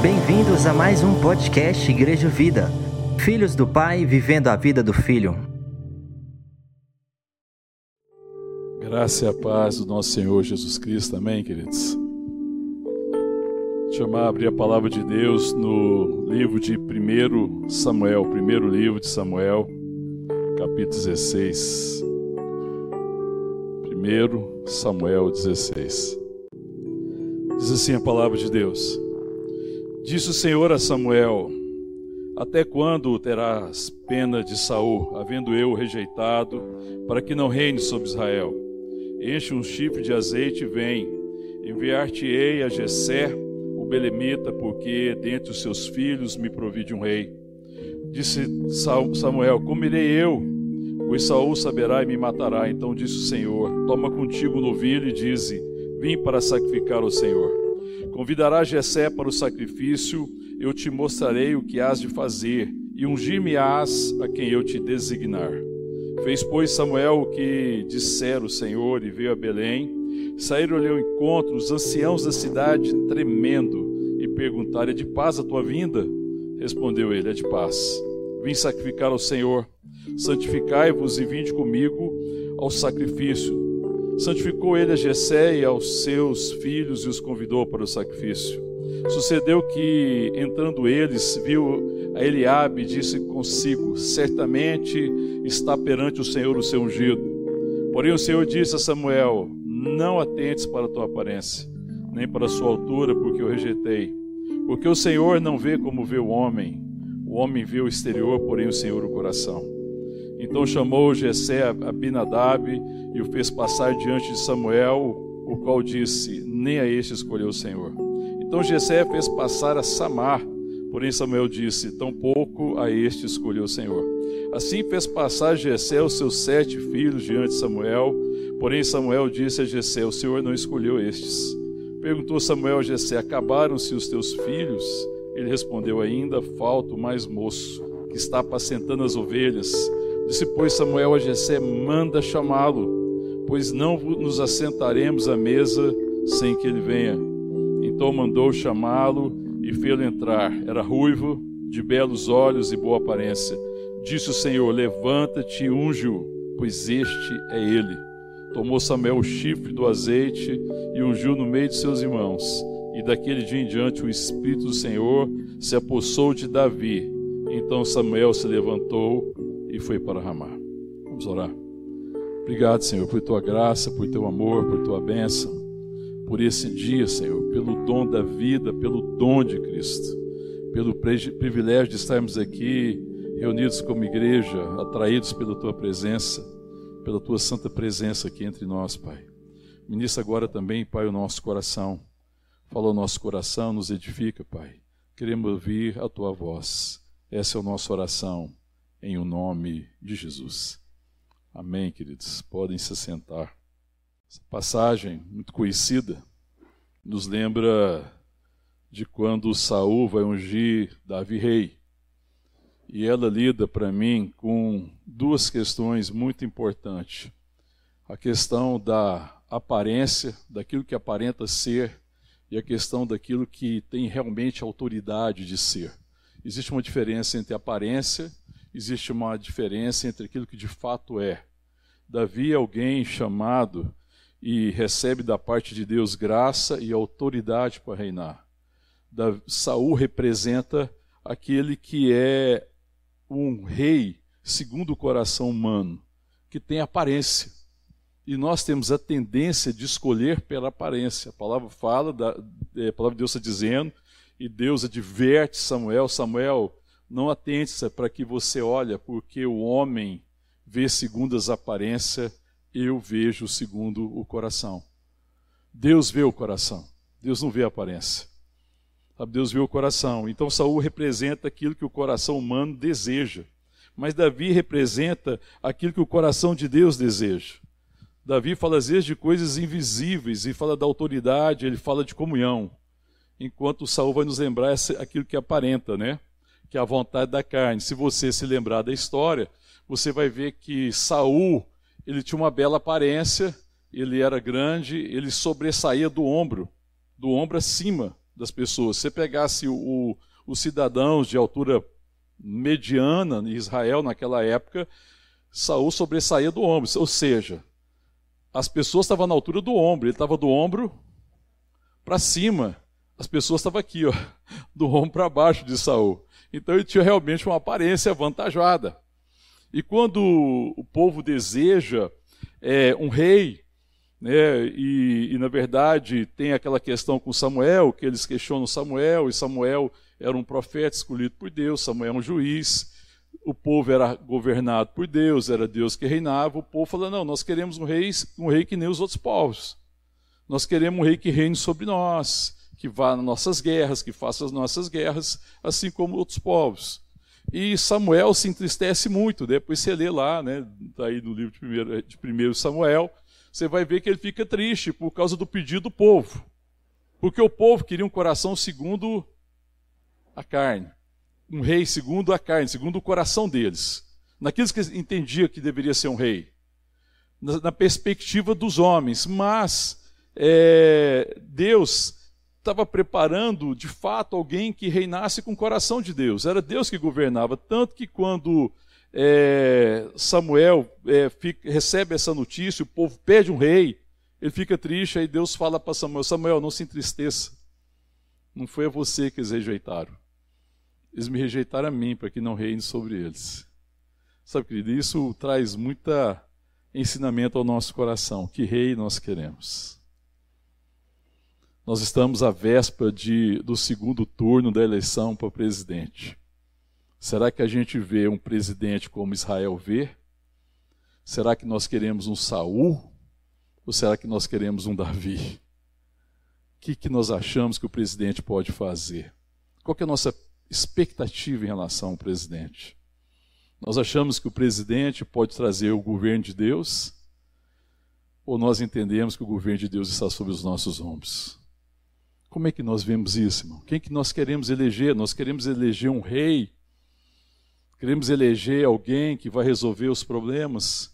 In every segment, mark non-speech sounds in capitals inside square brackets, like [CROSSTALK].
Bem-vindos a mais um podcast Igreja Vida. Filhos do Pai vivendo a vida do Filho. Graça e a paz do nosso Senhor Jesus Cristo, amém, queridos? Chamar a abrir a palavra de Deus no livro de 1 Samuel, primeiro livro de Samuel, capítulo 16. 1 Samuel 16. Diz assim a palavra de Deus: Disse o Senhor a Samuel: Até quando terás pena de Saul, havendo eu rejeitado, para que não reine sobre Israel? Enche um chifre de azeite e vem. Enviar-te-ei a Jessé, o belemita, porque dentre os seus filhos me provide um rei. Disse Samuel: Comerei eu, pois Saul saberá e me matará. Então disse o Senhor: Toma contigo o novilho e dize: Vim para sacrificar ao Senhor. Convidará Jessé para o sacrifício, eu te mostrarei o que hás de fazer, e ungir-me-ás a quem eu te designar. Fez, pois, Samuel o que dissera o Senhor, e veio a Belém. Saíram-lhe ao encontro os anciãos da cidade, tremendo, e perguntaram: É de paz a tua vinda? Respondeu ele: É de paz. Vim sacrificar ao Senhor. Santificai-vos e vinde comigo ao sacrifício. Santificou ele a Jessé e aos seus filhos e os convidou para o sacrifício. Sucedeu que, entrando eles, viu a Eliabe e disse consigo: Certamente está perante o Senhor o seu ungido. Porém o Senhor disse a Samuel: Não atentes para a tua aparência, nem para a sua altura, porque eu rejeitei. Porque o Senhor não vê como vê o homem. O homem vê o exterior, porém o Senhor o coração. Então chamou Jessé a Abinadab e o fez passar diante de Samuel, o qual disse: Nem a este escolheu o Senhor. Então Jessé fez passar a Samar, porém Samuel disse: Tampouco a este escolheu o Senhor. Assim fez passar Jessé os seus sete filhos diante de Samuel, porém Samuel disse a Jessé: O Senhor não escolheu estes. Perguntou Samuel a Jessé: Acabaram-se os teus filhos? Ele respondeu: Ainda falta o mais moço, que está apacentando as ovelhas. Disse, pois, Samuel a Jessé: Manda chamá-lo pois não nos assentaremos à mesa sem que ele venha. Então mandou chamá-lo e fê-lo entrar. Era ruivo, de belos olhos e boa aparência. Disse o Senhor: Levanta-te e unge-o, pois este é ele. Tomou Samuel o chifre do azeite e ungiu no meio de seus irmãos. E daquele dia em diante o Espírito do Senhor se apossou de Davi. Então Samuel se levantou e foi para Ramá. Vamos orar. Obrigado, Senhor, por tua graça, por teu amor, por tua bênção, por esse dia, Senhor, pelo dom da vida, pelo dom de Cristo, pelo privilégio de estarmos aqui reunidos como igreja, atraídos pela tua presença, pela tua santa presença aqui entre nós, Pai. Ministra agora também, Pai, o nosso coração. Fala o nosso coração, nos edifica, Pai. Queremos ouvir a tua voz. Essa é a nossa oração, em o nome de Jesus. Amém, queridos. Podem se sentar. Essa passagem muito conhecida nos lembra de quando Saul vai ungir Davi rei. E ela lida para mim com duas questões muito importantes. A questão da aparência, daquilo que aparenta ser, e a questão daquilo que tem realmente autoridade de ser. Existe uma diferença entre aparência existe uma diferença entre aquilo que de fato é. Davi é alguém chamado e recebe da parte de Deus graça e autoridade para reinar. Saul representa aquele que é um rei segundo o coração humano, que tem aparência. E nós temos a tendência de escolher pela aparência. A palavra fala, é, a palavra de Deus está dizendo, e Deus adverte Samuel, Samuel, não atente-se para que você olhe, porque o homem vê segundo as aparências, eu vejo segundo o coração. Deus vê o coração, Deus não vê a aparência. Deus vê o coração. Então Saul representa aquilo que o coração humano deseja. Mas Davi representa aquilo que o coração de Deus deseja. Davi fala às vezes de coisas invisíveis e fala da autoridade, ele fala de comunhão. Enquanto Saul vai nos lembrar aquilo que aparenta, né? Que é a vontade da carne. Se você se lembrar da história, você vai ver que Saul ele tinha uma bela aparência, ele era grande, ele sobressaía do ombro, do ombro acima das pessoas. Se você pegasse o, os cidadãos de altura mediana em Israel naquela época, Saul sobressaía do ombro, ou seja, as pessoas estavam na altura do ombro, ele estava do ombro para cima, as pessoas estavam aqui, ó, [LAUGHS] do ombro para baixo de Saul. Então ele tinha realmente uma aparência avantajada. E quando o povo deseja é, um rei, né, e, e, na verdade tem aquela questão com Samuel, que eles questionam Samuel, e Samuel era um profeta escolhido por Deus, Samuel é um juiz, o povo era governado por Deus, era Deus que reinava, o povo falou, não, nós queremos um rei, um rei que nem os outros povos. Nós queremos um rei que reine sobre nós, que vá nas nossas guerras, que faça as nossas guerras, assim como outros povos. E Samuel se entristece muito, depois você lê lá, né, tá aí no livro de primeiro, de primeiro Samuel, você vai ver que ele fica triste por causa do pedido do povo. Porque o povo queria um coração segundo a carne. Um rei segundo a carne, segundo o coração deles. Naqueles que entendia que deveria ser um rei. Na, na perspectiva dos homens. Mas é, Deus estava preparando de fato alguém que reinasse com o coração de Deus. Era Deus que governava. Tanto que quando é, Samuel é, fica, recebe essa notícia, o povo pede um rei, ele fica triste, aí Deus fala para Samuel: Samuel, não se entristeça. Não foi a você que eles rejeitaram. Eles me rejeitaram a mim para que não reine sobre eles. Sabe, querido, isso traz muita ensinamento ao nosso coração. Que rei nós queremos? Nós estamos à véspera de, do segundo turno da eleição para presidente. Será que a gente vê um presidente como Israel vê? Será que nós queremos um Saul? Ou será que nós queremos um Davi? O que, que nós achamos que o presidente pode fazer? Qual é a nossa expectativa em relação ao presidente. Nós achamos que o presidente pode trazer o governo de Deus, ou nós entendemos que o governo de Deus está sobre os nossos ombros? Como é que nós vemos isso, irmão? Quem que nós queremos eleger? Nós queremos eleger um rei? Queremos eleger alguém que vai resolver os problemas?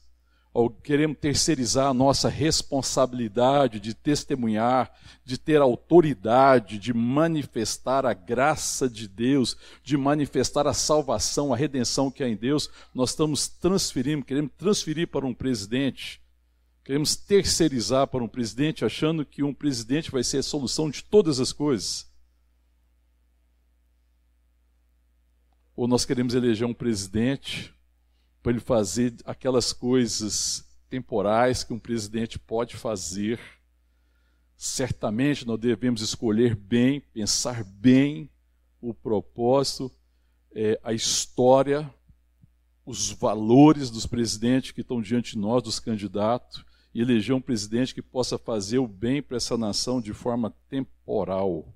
ou queremos terceirizar a nossa responsabilidade de testemunhar, de ter autoridade, de manifestar a graça de Deus, de manifestar a salvação, a redenção que há em Deus, nós estamos transferindo, queremos transferir para um presidente, queremos terceirizar para um presidente, achando que um presidente vai ser a solução de todas as coisas. Ou nós queremos eleger um presidente para ele fazer aquelas coisas temporais que um presidente pode fazer. Certamente nós devemos escolher bem, pensar bem o propósito, é, a história, os valores dos presidentes que estão diante de nós, dos candidatos, e eleger um presidente que possa fazer o bem para essa nação de forma temporal,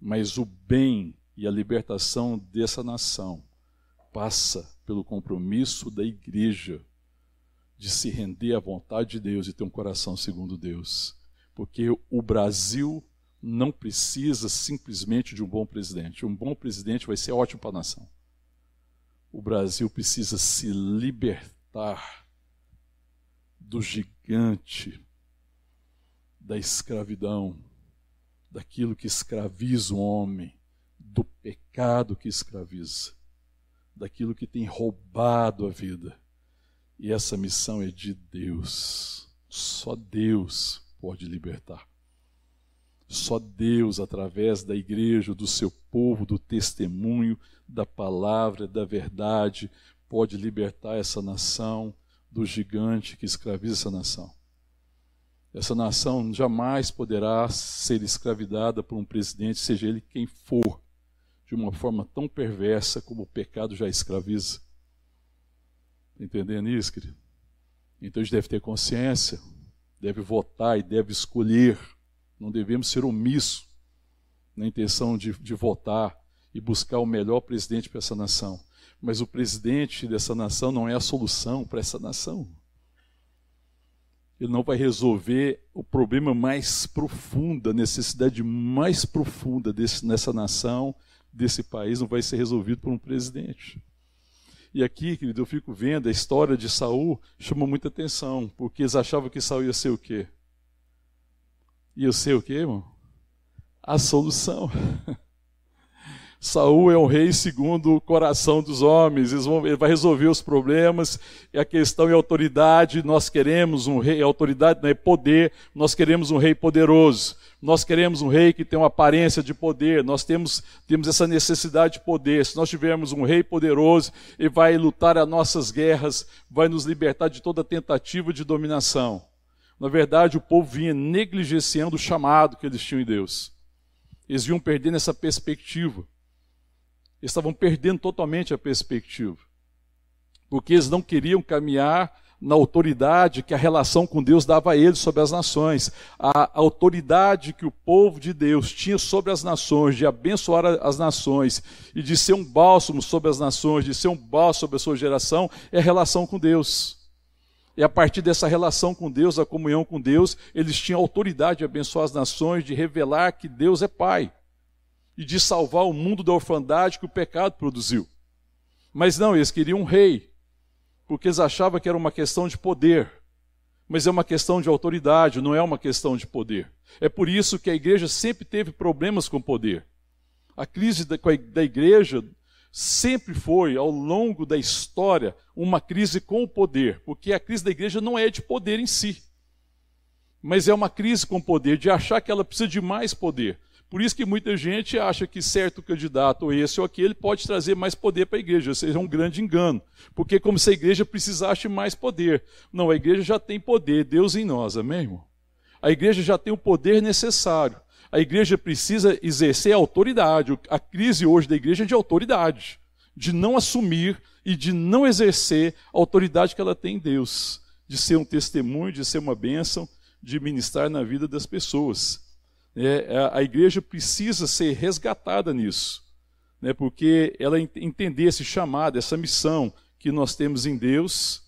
mas o bem e a libertação dessa nação passa pelo compromisso da igreja de se render à vontade de Deus e ter um coração segundo Deus. Porque o Brasil não precisa simplesmente de um bom presidente. Um bom presidente vai ser ótimo para a nação. O Brasil precisa se libertar do gigante, da escravidão, daquilo que escraviza o homem, do pecado que escraviza daquilo que tem roubado a vida. E essa missão é de Deus. Só Deus pode libertar. Só Deus, através da igreja, do seu povo, do testemunho, da palavra, da verdade, pode libertar essa nação do gigante que escraviza essa nação. Essa nação jamais poderá ser escravidada por um presidente, seja ele quem for, de uma forma tão perversa como o pecado já escraviza. Tá entendendo isso, querido? Então a gente deve ter consciência, deve votar e deve escolher. Não devemos ser omissos na intenção de, de votar e buscar o melhor presidente para essa nação. Mas o presidente dessa nação não é a solução para essa nação. Ele não vai resolver o problema mais profundo, a necessidade mais profunda desse, nessa nação desse país não vai ser resolvido por um presidente. E aqui, querido, eu fico vendo a história de Saul, chama muita atenção, porque eles achavam que Saul ia ser o quê? Ia ser o quê, irmão? A solução. [LAUGHS] Saul é um rei segundo o coração dos homens, ele vai resolver os problemas, e a questão é autoridade, nós queremos um rei, autoridade não é poder, nós queremos um rei poderoso, nós queremos um rei que tem uma aparência de poder, nós temos, temos essa necessidade de poder, se nós tivermos um rei poderoso, ele vai lutar as nossas guerras, vai nos libertar de toda tentativa de dominação. Na verdade, o povo vinha negligenciando o chamado que eles tinham em Deus. Eles vinham perdendo essa perspectiva estavam perdendo totalmente a perspectiva. Porque eles não queriam caminhar na autoridade que a relação com Deus dava a eles sobre as nações. A autoridade que o povo de Deus tinha sobre as nações, de abençoar as nações e de ser um bálsamo sobre as nações, de ser um bálsamo sobre a sua geração, é a relação com Deus. E a partir dessa relação com Deus, a comunhão com Deus, eles tinham autoridade de abençoar as nações, de revelar que Deus é Pai e de salvar o mundo da orfandade que o pecado produziu. Mas não, eles queriam um rei, porque eles achavam que era uma questão de poder. Mas é uma questão de autoridade, não é uma questão de poder. É por isso que a igreja sempre teve problemas com poder. A crise da, igreja sempre foi, ao longo da história, uma crise com o poder, porque a crise da igreja não é de poder em si, mas é uma crise com poder, de achar que ela precisa de mais poder. Por isso que muita gente acha que certo candidato, ou esse ou aquele, pode trazer mais poder para a igreja. Isso é um grande engano. Porque como se a igreja precisasse mais poder. Não, a igreja já tem poder, Deus em nós, amém, irmão? A igreja já tem o poder necessário. A igreja precisa exercer a autoridade. A crise hoje da igreja é de autoridade. De não assumir e de não exercer a autoridade que ela tem em Deus. De ser um testemunho, de ser uma bênção, de ministrar na vida das pessoas. É, é, a igreja precisa ser resgatada nisso, né, porque ela entender esse chamado, essa missão que nós temos em Deus,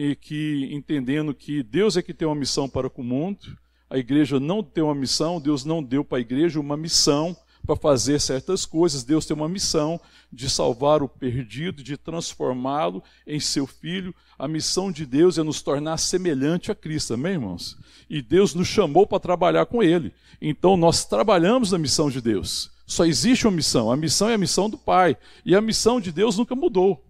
e que entendendo que Deus é que tem uma missão para o mundo, a igreja não tem uma missão, Deus não deu para a igreja uma missão para fazer certas coisas, Deus tem uma missão de salvar o perdido, de transformá-lo em seu filho. A missão de Deus é nos tornar semelhante a Cristo, amém, irmãos? E Deus nos chamou para trabalhar com Ele. Então nós trabalhamos na missão de Deus. Só existe uma missão. A missão é a missão do Pai. E a missão de Deus nunca mudou.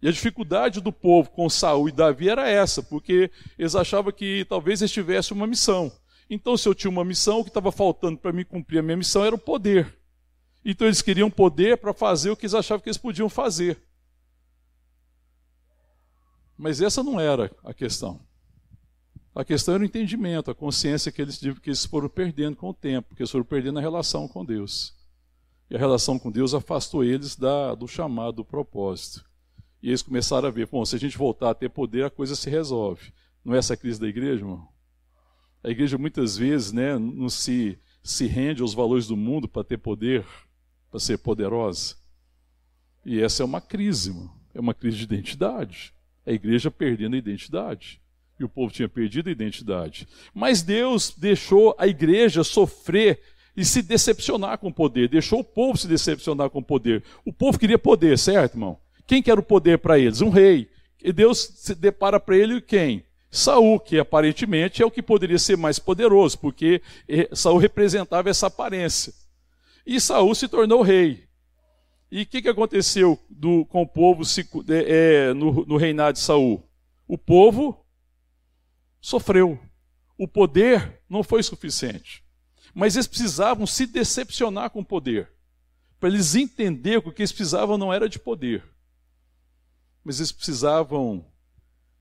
E a dificuldade do povo com Saul e Davi era essa, porque eles achavam que talvez eles tivessem uma missão. Então, se eu tinha uma missão, o que estava faltando para mim cumprir a minha missão era o poder. Então eles queriam poder para fazer o que eles achavam que eles podiam fazer. Mas essa não era a questão. A questão era o entendimento, a consciência que eles, que eles foram perdendo com o tempo, que eles foram perdendo a relação com Deus. E a relação com Deus afastou eles da, do chamado, do propósito. E eles começaram a ver, bom, se a gente voltar a ter poder, a coisa se resolve. Não é essa a crise da igreja, irmão? A igreja muitas vezes né, não se, se rende aos valores do mundo para ter poder, para ser poderosa. E essa é uma crise, mano. é uma crise de identidade. A igreja perdendo a identidade. E o povo tinha perdido a identidade. Mas Deus deixou a igreja sofrer e se decepcionar com o poder. Deixou o povo se decepcionar com o poder. O povo queria poder, certo, irmão? Quem quer o poder para eles? Um rei. E Deus se depara para ele quem? Saul, que aparentemente é o que poderia ser mais poderoso, porque eh, Saul representava essa aparência. E Saul se tornou rei. E o que, que aconteceu do, com o povo se, é, no, no reinado de Saul? O povo sofreu. O poder não foi suficiente. Mas eles precisavam se decepcionar com o poder. Para eles entenderem que o que eles precisavam não era de poder. Mas eles precisavam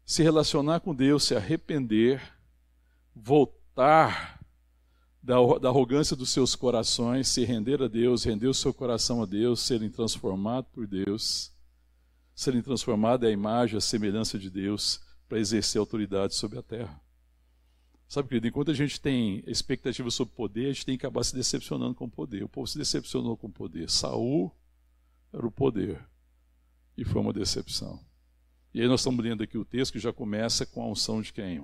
se relacionar com Deus, se arrepender, voltar da, da arrogância dos seus corações, se render a Deus, render o seu coração a Deus, serem transformados por Deus, serem transformados à imagem, à semelhança de Deus, para exercer autoridade sobre a terra. Sabe, querido, enquanto a gente tem expectativa sobre poder, a gente tem que acabar se decepcionando com o poder. O povo se decepcionou com o poder. Saul era o poder. E foi uma decepção. E aí nós estamos lendo aqui o texto que já começa com a unção de quem?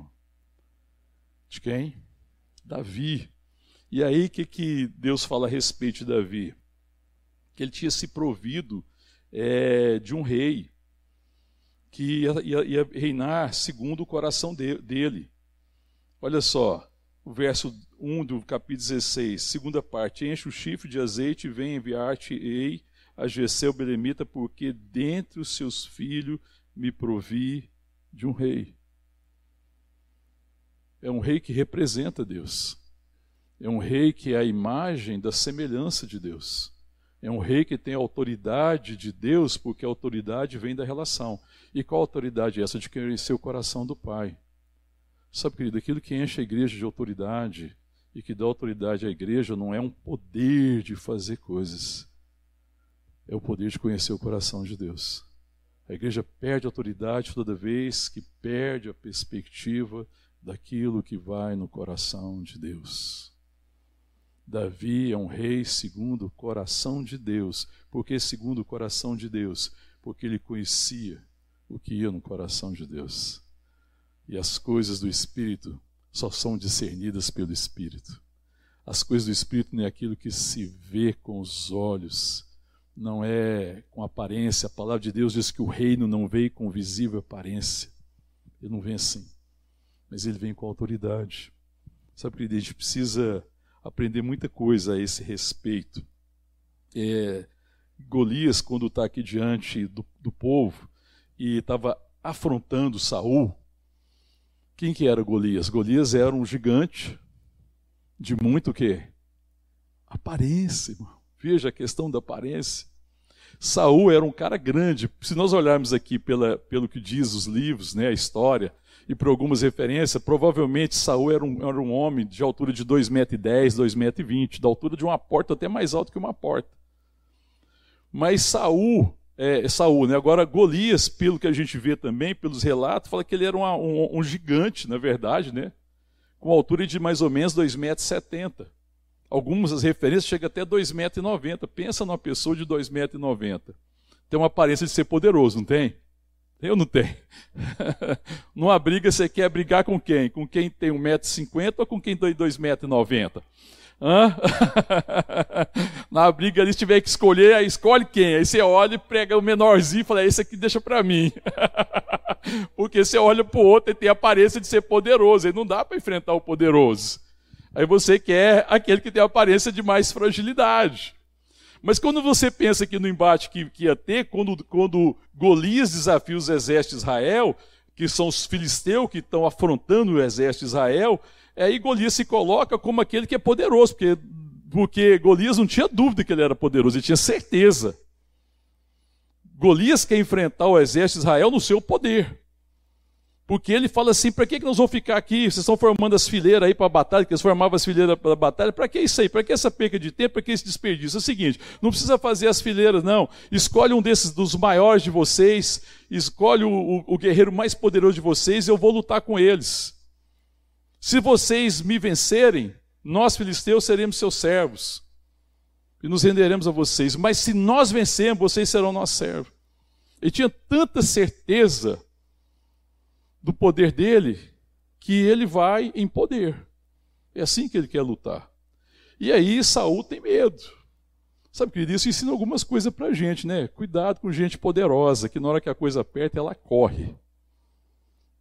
De quem? Davi. E aí, o que, que Deus fala a respeito de Davi? Que ele tinha se provido é, de um rei. que ia, ia, ia reinar segundo o coração de, dele. Olha só, o verso 1 do capítulo 16, segunda parte: Enche o chifre de azeite e vem enviar-te-ei a Geseu Belemita, porque dentre os seus filhos me provi de um rei. É um rei que representa Deus. É um rei que é a imagem da semelhança de Deus. É um rei que tem a autoridade de Deus, porque a autoridade vem da relação. E qual autoridade é essa? De conhecer o coração do Pai. Sabe, querido, aquilo que enche a igreja de autoridade e que dá autoridade à igreja não é um poder de fazer coisas, é o poder de conhecer o coração de Deus. A igreja perde autoridade toda vez que perde a perspectiva daquilo que vai no coração de Deus. Davi é um rei segundo o coração de Deus. Por que segundo o coração de Deus? Porque ele conhecia o que ia no coração de Deus. E as coisas do Espírito só são discernidas pelo Espírito. As coisas do Espírito não é aquilo que se vê com os olhos, não é com aparência. A palavra de Deus diz que o reino não veio com visível aparência. Ele não vem assim, mas ele vem com autoridade. Sabe, querido, a gente precisa aprender muita coisa a esse respeito. É, Golias, quando está aqui diante do, do povo e estava afrontando Saul, quem que era Golias? Golias era um gigante de muito o quê? Aparência, irmão. Veja a questão da aparência. Saul era um cara grande. Se nós olharmos aqui pela, pelo que diz os livros, né, a história, e por algumas referências, provavelmente Saul era um, era um homem de altura de 2,10 metros, 2,20 metros, da altura de uma porta até mais alto que uma porta. Mas Saul, é, Saul, né? agora Golias, pelo que a gente vê também, pelos relatos, fala que ele era uma, um, um, gigante, na verdade, né? com altura de mais ou menos 2,70 metros. Algumas referências chegam até 2,90 metros. Pensa numa pessoa de 2,90 metros. Tem uma aparência de ser poderoso, não tem? Eu não tenho. [LAUGHS] Numa briga você quer brigar com quem? Com quem tem 1,50m ou com quem tem 2,90m? Hã? [LAUGHS] Na briga ali, se tiver que escolher, aí escolhe quem? Aí você olha e prega o menorzinho e fala, esse aqui deixa para mim. [LAUGHS] Porque você olha para o outro e tem a aparência de ser poderoso, aí não dá para enfrentar o poderoso. Aí você quer aquele que tem a aparência de mais fragilidade. Mas quando você pensa que no embate que, que ia ter, quando, quando Golias desafia os exércitos de Israel, que são os filisteus que estão afrontando o exército de Israel, aí Golias se coloca como aquele que é poderoso, porque, porque Golias não tinha dúvida que ele era poderoso, ele tinha certeza. Golias quer enfrentar o exército de Israel no seu poder. Porque ele fala assim: para que, que nós vamos ficar aqui? Vocês estão formando as fileiras aí para a batalha, que eles formavam as fileiras para a batalha. Para que isso aí? Para que essa perca de tempo? Para que esse desperdício? É o seguinte: não precisa fazer as fileiras, não. Escolhe um desses, dos maiores de vocês, escolhe o, o, o guerreiro mais poderoso de vocês, e eu vou lutar com eles. Se vocês me vencerem, nós filisteus seremos seus servos e nos renderemos a vocês. Mas se nós vencermos, vocês serão nossos servos. Ele tinha tanta certeza do poder dele que ele vai em poder. É assim que ele quer lutar. E aí Saul tem medo. Sabe, querido, isso ensina algumas coisas para a gente, né? Cuidado com gente poderosa, que na hora que a coisa aperta, ela corre.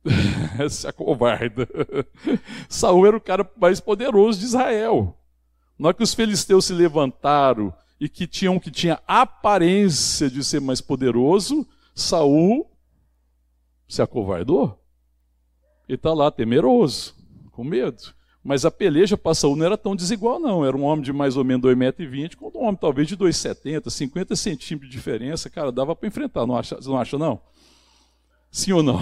[LAUGHS] Se acovarda. [LAUGHS] Saul era o cara mais poderoso de Israel. Na hora que os filisteus se levantaram e que tinham que tinha aparência de ser mais poderoso, Saul se acovardou. Ele está lá temeroso, com medo. Mas a peleja para Saul não era tão desigual, não. Era um homem de mais ou menos 2,20m, com um homem talvez de 2,70, 50 centímetros de diferença. Cara, dava para enfrentar, não acha, não acha, não? Sim ou não?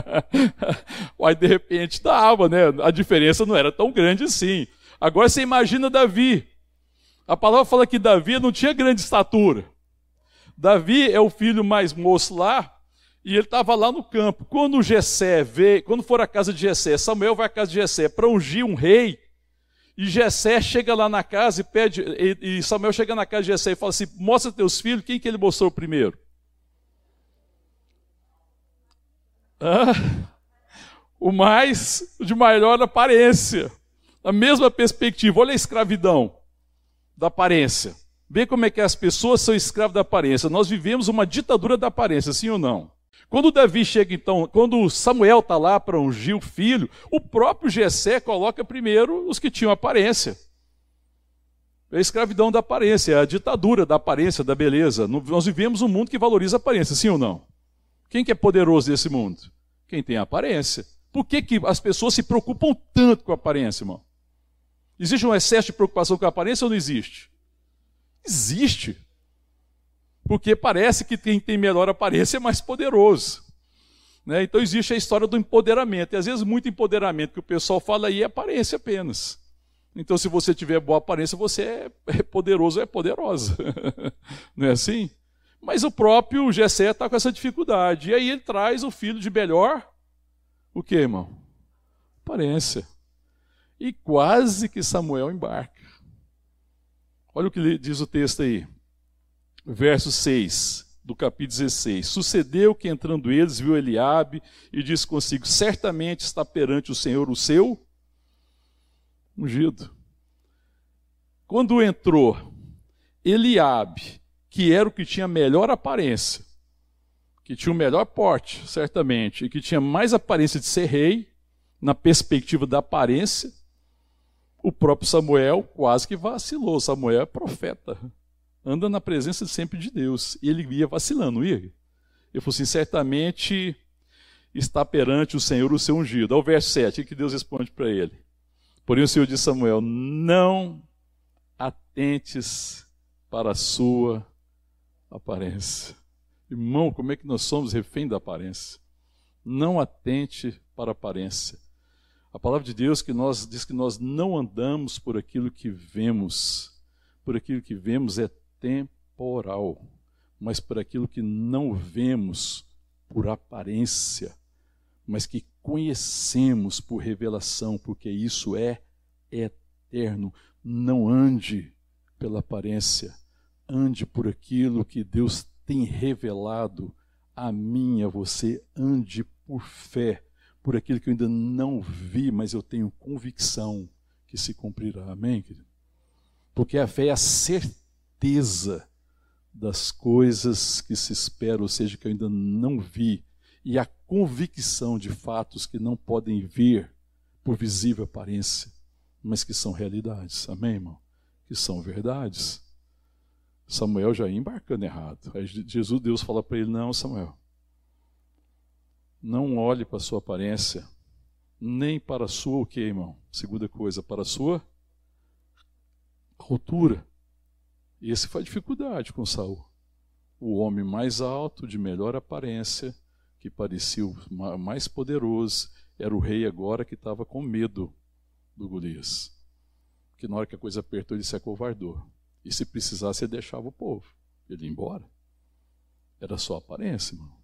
[LAUGHS] Aí, de repente, dava, né? A diferença não era tão grande assim. Agora você imagina Davi. A palavra fala que Davi não tinha grande estatura. Davi é o filho mais moço lá, e ele estava lá no campo. Quando Jessé vê, quando for a casa de Jessé, Samuel vai à casa de Jessé para ungir um rei. E Jessé chega lá na casa e pede, e, Samuel chega na casa de Jessé e fala assim: "Mostra teus filhos, quem que ele mostrou primeiro?" Ah, o mais de maior aparência. Na mesma perspectiva, olha a escravidão da aparência. Vê como é que as pessoas são escravas da aparência. Nós vivemos uma ditadura da aparência, sim ou não? Quando Davi chega, então, quando Samuel está lá para ungir o filho, o próprio Jessé coloca primeiro os que tinham aparência. É a escravidão da aparência, é a ditadura da aparência, da beleza. Nós vivemos um mundo que valoriza a aparência, sim ou não? Quem que é poderoso desse mundo? Quem tem aparência. Por que, que as pessoas se preocupam tanto com a aparência, irmão? Existe um excesso de preocupação com a aparência ou não existe? Existe. Porque parece que quem tem melhor aparência é mais poderoso. Né? Então existe a história do empoderamento. E às vezes muito empoderamento que o pessoal fala aí é aparência apenas. Então se você tiver boa aparência, você é, é poderoso, é poderosa. [LAUGHS] não é assim? Mas o próprio Gessé está com essa dificuldade. E aí ele traz o filho de melhor. O que, irmão? Aparência. E quase que Samuel embarca. Olha o que diz o texto aí verso 6 do capítulo 16. Sucedeu que entrando eles, viu Eliabe e disse consigo: Certamente está perante o Senhor o seu ungido. Quando entrou Eliabe, que era o que tinha melhor aparência, que tinha o melhor porte, certamente, e que tinha mais aparência de ser rei, na perspectiva da aparência, o próprio Samuel quase que vacilou. Samuel é profeta anda na presença sempre de Deus. E ele ia vacilando, ia. Eu falei assim: certamente está perante o Senhor o seu ungido. Ao verso 7, o que Deus responde para ele? Porém, o Senhor disse a Samuel: Não atentes para a sua aparência. Irmão, como é que nós somos refém da aparência? Não atente para a aparência. A palavra de Deus que nós diz que nós não andamos por aquilo que vemos. Por aquilo que vemos é temporal, mas por aquilo que não vemos por aparência, mas que conhecemos por revelação, porque isso é eterno. Não ande pela aparência, ande por aquilo que Deus tem revelado a mim a você, ande por fé, por aquilo que eu ainda não vi, mas eu tenho convicção que se cumprirá. Amém, querido? Porque a fé é a certeza certeza das coisas que se esperam, ou seja, que eu ainda não vi, e a convicção de fatos que não podem vir por visível aparência, mas que são realidades. Amém, irmão? Que são verdades. Samuel já ia embarcando errado. Aí Jesus, Deus fala para ele: Não, Samuel, não olhe para a sua aparência, nem para a sua o que, irmão? Segunda coisa, para a sua altura. E essa foi a dificuldade com Saul. O homem mais alto, de melhor aparência, que parecia o mais poderoso, era o rei agora que estava com medo do Golias. Que na hora que a coisa apertou, ele se acovardou. E se precisasse, ele deixava o povo. Ele ia embora. Era só aparência, irmão.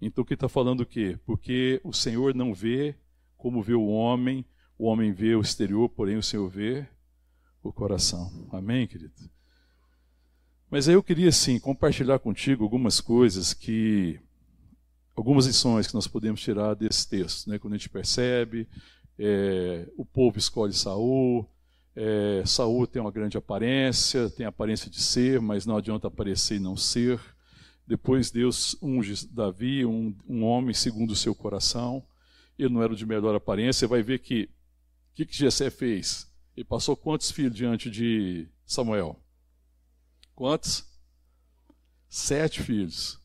Então, o que está falando o quê? Porque o Senhor não vê como vê o homem, o homem vê o exterior, porém o Senhor vê o coração. Amém, querido? Mas aí eu queria, sim, compartilhar contigo algumas coisas que. algumas lições que nós podemos tirar desse texto. Né? Quando a gente percebe, é, o povo escolhe Saul, é, Saul tem uma grande aparência, tem aparência de ser, mas não adianta aparecer e não ser. Depois Deus unge Davi, um, um homem segundo o seu coração. Ele não era de melhor aparência. Vai ver que o que, que Jessé fez? Ele passou quantos filhos diante de Samuel? Quantos? Sete filhos.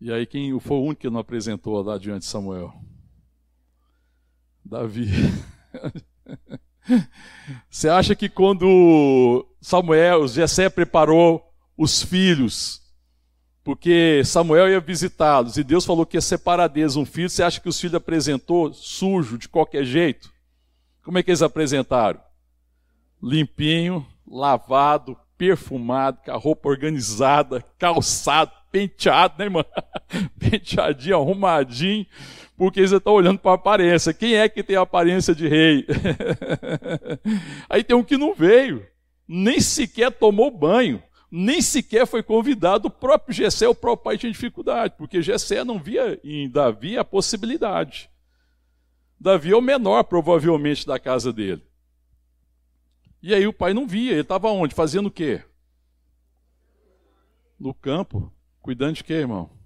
E aí quem foi o único que não apresentou lá diante de Samuel? Davi. [LAUGHS] Você acha que quando Samuel, Jessé preparou os filhos, porque Samuel ia visitá-los e Deus falou que ia separar deles um filho, você acha que os filhos apresentou sujo de qualquer jeito? Como é que eles apresentaram? Limpinho, lavado, perfumado, com a roupa organizada, calçado, penteado, né, irmão? [LAUGHS] Penteadinho, arrumadinho, porque você está olhando para a aparência. Quem é que tem a aparência de rei? [LAUGHS] Aí tem um que não veio, nem sequer tomou banho, nem sequer foi convidado. O próprio Gessé, o próprio pai tinha dificuldade, porque Gessé não via em Davi a possibilidade. Davi é o menor, provavelmente, da casa dele. E aí o pai não via, ele estava onde? Fazendo o quê? No campo. Cuidando de quê, irmão?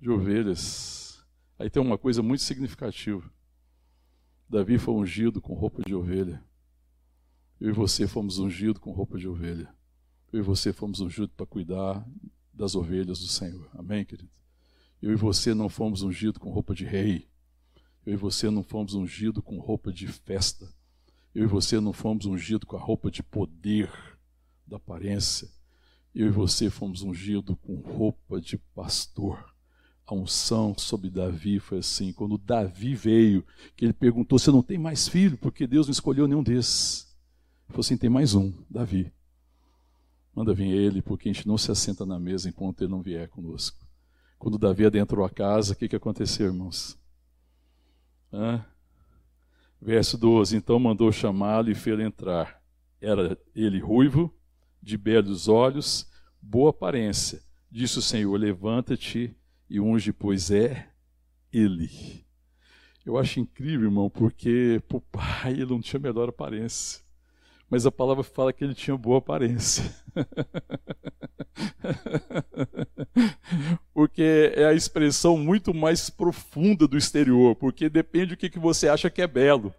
de ovelhas. Aí tem uma coisa muito significativa. Davi foi ungido com roupa de ovelha. Eu e você fomos ungidos com roupa de ovelha. Eu e você fomos ungidos para cuidar das ovelhas do Senhor. Amém, querido? Eu e você não fomos ungidos com roupa de rei. Eu e você não fomos ungidos com roupa de festa. Eu e você não fomos ungidos com a roupa de poder, da aparência. Eu e você fomos ungidos com roupa de pastor. A unção sobre Davi foi assim. Quando Davi veio, que ele perguntou: Você não tem mais filho? Porque Deus não escolheu nenhum desses. Ele falou assim: Tem mais um, Davi. Manda vir ele, porque a gente não se assenta na mesa enquanto ele não vier conosco. Quando Davi adentrou a casa, o que, que aconteceu, irmãos? Hã? Verso 12: Então mandou chamá-lo e fê-lo entrar. Era ele ruivo, de belos olhos, boa aparência. Disse o Senhor: Levanta-te e unge, pois é ele. Eu acho incrível, irmão, porque para o pai ele não tinha melhor aparência mas a palavra fala que ele tinha boa aparência. [LAUGHS] porque é a expressão muito mais profunda do exterior, porque depende do que, que você acha que é belo.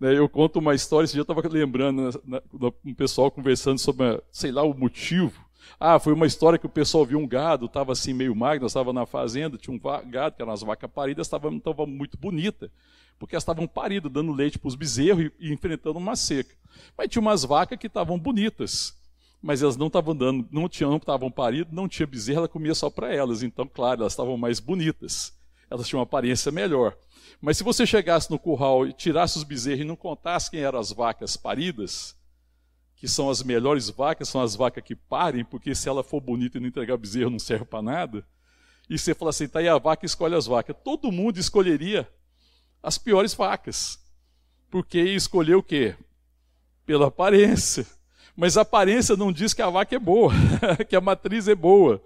Né, eu conto uma história, dia eu estava lembrando, né, um pessoal conversando sobre, sei lá, o motivo. Ah, foi uma história que o pessoal viu um gado, estava assim meio magro, nós estava na fazenda, tinha um gado, que eram as vacas paridas, estava muito bonita porque elas estavam paridas, dando leite para os bezerros e, e, enfrentando uma seca. Mas tinha umas vacas que estavam bonitas, mas elas não estavam dando, não estavam paridas, não tinha bezerro, ela comia só para elas. Então, claro, elas estavam mais bonitas. Elas tinham uma aparência melhor. Mas se você chegasse no curral e tirasse os bezerros e não contasse quem eram as vacas paridas, que são as melhores vacas, são as vacas que parem, porque se ela for bonita e não entregar bezerro não serve para nada. E você fala assim, tá aí a vaca, escolhe as vacas. Todo mundo escolheria as piores vacas. Porque escolheu o quê? Pela aparência. Mas a aparência não diz que a vaca é boa, [LAUGHS] que a matriz é boa.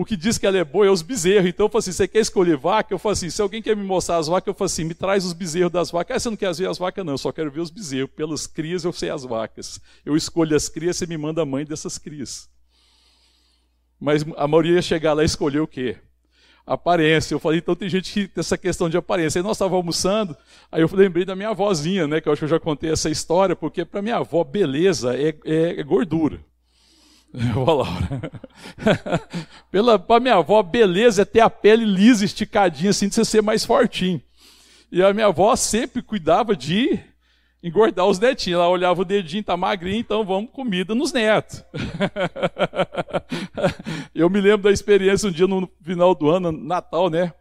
O que diz que ela é boa é os bezerros. Então eu falo assim: você quer escolher vaca? Eu falo assim: se alguém quer me mostrar as vacas, eu falo assim: me traz os bezerros das vacas. Ah, você não quer ver as vacas? Não, eu só quero ver os bezerros. Pelas crias eu sei as vacas. Eu escolho as crias, você me manda a mãe dessas crias. Mas a maioria ia chegar lá e escolher o quê? aparência. Eu falei, então tem gente que tem essa questão de aparência. Aí nós estávamos almoçando, aí eu lembrei da minha avózinha, né? Que eu acho que eu já contei essa história, porque para minha avó, beleza é, é, é gordura. [LAUGHS] Vó Laura. [LAUGHS] Para minha avó, beleza é ter a pele lisa, esticadinha, assim, de você ser mais fortinho. E a minha avó sempre cuidava de engordar os netinhos. Ela olhava o dedinho, tá magrinho, então vamos comida nos netos. [LAUGHS] eu me lembro da experiência um dia no final do ano, Natal, né?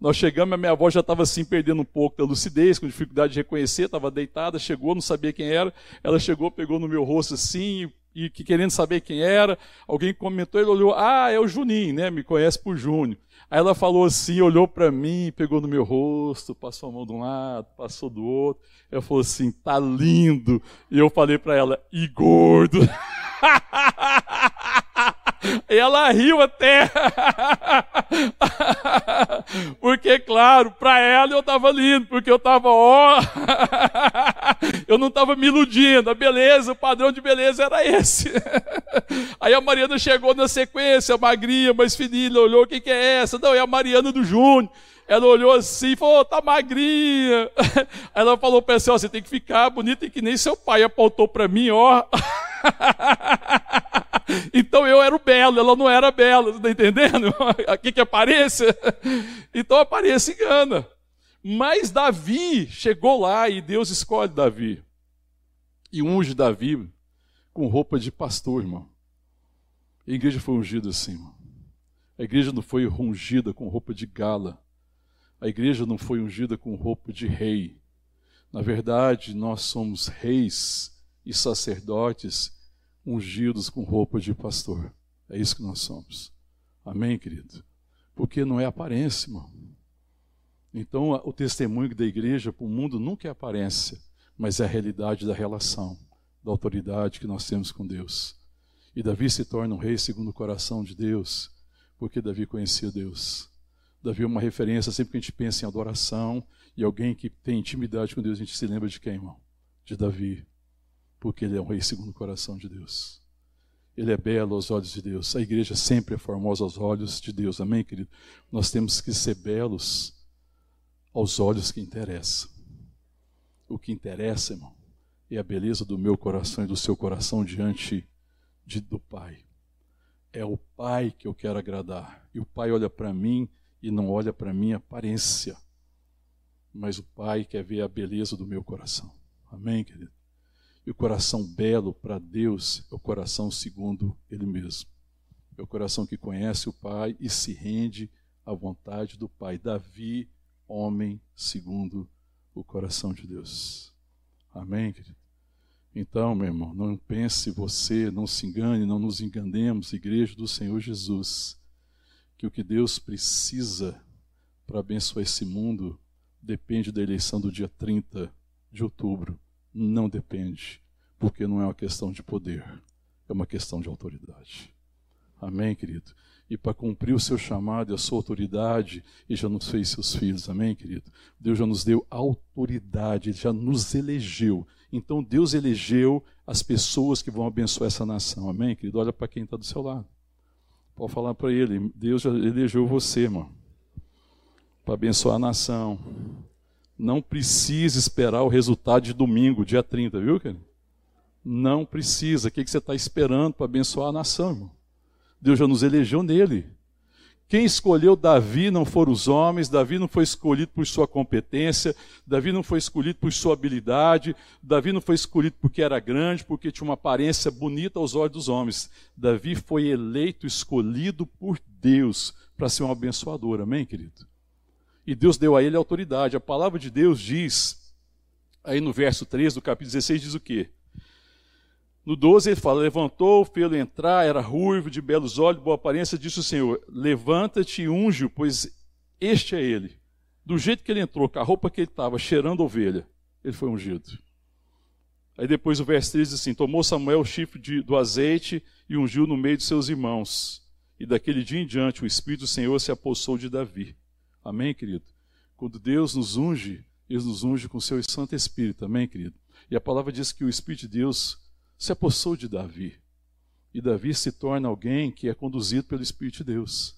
Nós chegamos, a minha avó já estava assim, perdendo um pouco da lucidez, com dificuldade de reconhecer, estava deitada, chegou, não sabia quem era. Ela chegou, pegou no meu rosto assim, e, e querendo saber quem era. Alguém comentou, ele olhou, ah, é o Juninho, né? Me conhece por Júnior. Aí ela falou assim, olhou para mim, pegou no meu rosto, passou a mão de um lado, passou do outro. Eu falei assim, tá lindo. E eu falei para ela, e gordo. [LAUGHS] Ela riu até. [LAUGHS] [LAUGHS] Porque, claro, para ela eu estava lindo, porque eu estava, ó. [LAUGHS] Eu não estava me iludindo. A beleza, o padrão de beleza era esse. [LAUGHS] Aí a Mariana chegou na sequência, magrinha, mais fininha, olhou: o que, que é essa? Não, é a Mariana do Júnior. Ela olhou assim e falou: tá magrinha. Aí ela falou para ela: você tem que ficar bonita e que nem seu pai apontou para mim, ó. Então eu era o belo, ela não era bela, está entendendo? [LAUGHS] Aqui que aparência. Então a aparência engana. Mas Davi chegou lá e Deus escolhe Davi. E unge Davi com roupa de pastor, irmão. A igreja foi ungida assim, irmão. A igreja não foi ungida com roupa de gala. A igreja não foi ungida com roupa de rei. Na verdade, nós somos reis e sacerdotes ungidos com roupa de pastor. É isso que nós somos. Amém, querido? Porque não é aparência, irmão. Então, o testemunho da igreja para o mundo nunca é aparência, mas é a realidade da relação, da autoridade que nós temos com Deus. E Davi se torna um rei segundo o coração de Deus, porque Davi conhecia Deus. Davi é uma referência sempre que a gente pensa em adoração e alguém que tem intimidade com Deus, a gente se lembra de quem, irmão? De Davi porque ele é um rei segundo o coração de Deus. Ele é belo aos olhos de Deus. A igreja sempre é formosa aos olhos de Deus. Amém, querido? Nós temos que ser belos aos olhos que interessam. O que interessa, irmão, é a beleza do meu coração e do seu coração diante de, do Pai. É o Pai que eu quero agradar. E o Pai olha para mim e não olha para minha aparência. Mas o Pai quer ver a beleza do meu coração. Amém, querido? E o coração belo para Deus é o coração segundo Ele mesmo. É o coração que conhece o Pai e se rende à vontade do Pai. Davi, homem segundo o coração de Deus. Amém, querido? Então, meu irmão, não pense você, não se engane, não nos enganemos, igreja do Senhor Jesus, que o que Deus precisa para abençoar esse mundo depende da eleição do dia 30 de outubro. Não depende, porque não é uma questão de poder, é uma questão de autoridade. Amém, querido? E para cumprir o seu chamado e a sua autoridade, Ele já nos fez seus filhos, amém, querido? Deus já nos deu autoridade, Ele já nos elegeu. Então Deus elegeu as pessoas que vão abençoar essa nação, amém, querido? Olha para quem está do seu lado. Pode falar para ele, Deus já elegeu você, irmão, para abençoar a nação. Não precisa esperar o resultado de domingo, dia 30, viu, querido? Não precisa. O que você está esperando para abençoar a nação, irmão? Deus já nos elegeu nele. Quem escolheu Davi não foram os homens, Davi não foi escolhido por sua competência, Davi não foi escolhido por sua habilidade, Davi não foi escolhido porque era grande, porque tinha uma aparência bonita aos olhos dos homens. Davi foi eleito, escolhido por Deus para ser um abençoador, amém, querido? E Deus deu a ele autoridade. A palavra de Deus diz, aí no verso 3 do capítulo 16, diz o quê? No 12 ele fala: Levantou, fê-lo entrar, era ruivo, de belos olhos, boa aparência, disse o Senhor: Levanta-te e unge pois este é ele. Do jeito que ele entrou, com a roupa que ele estava, cheirando ovelha, ele foi ungido. Aí depois o verso 3 diz assim: Tomou Samuel o chifre de, do azeite e ungiu no meio de seus irmãos. E daquele dia em diante o Espírito do Senhor se apossou de Davi. Amém, querido? Quando Deus nos unge, Ele nos unge com o seu Santo Espírito. Amém, querido? E a palavra diz que o Espírito de Deus se apossou de Davi. E Davi se torna alguém que é conduzido pelo Espírito de Deus.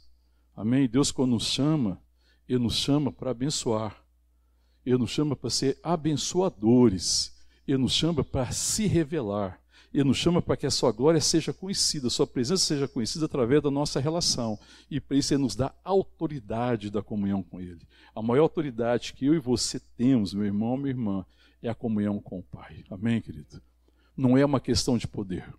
Amém? Deus, quando nos chama, Ele nos chama para abençoar. Ele nos chama para ser abençoadores. Ele nos chama para se revelar. Ele nos chama para que a sua glória seja conhecida, a sua presença seja conhecida através da nossa relação. E para isso ele nos dá autoridade da comunhão com Ele. A maior autoridade que eu e você temos, meu irmão, minha irmã, é a comunhão com o Pai. Amém, querido? não é uma questão de poder.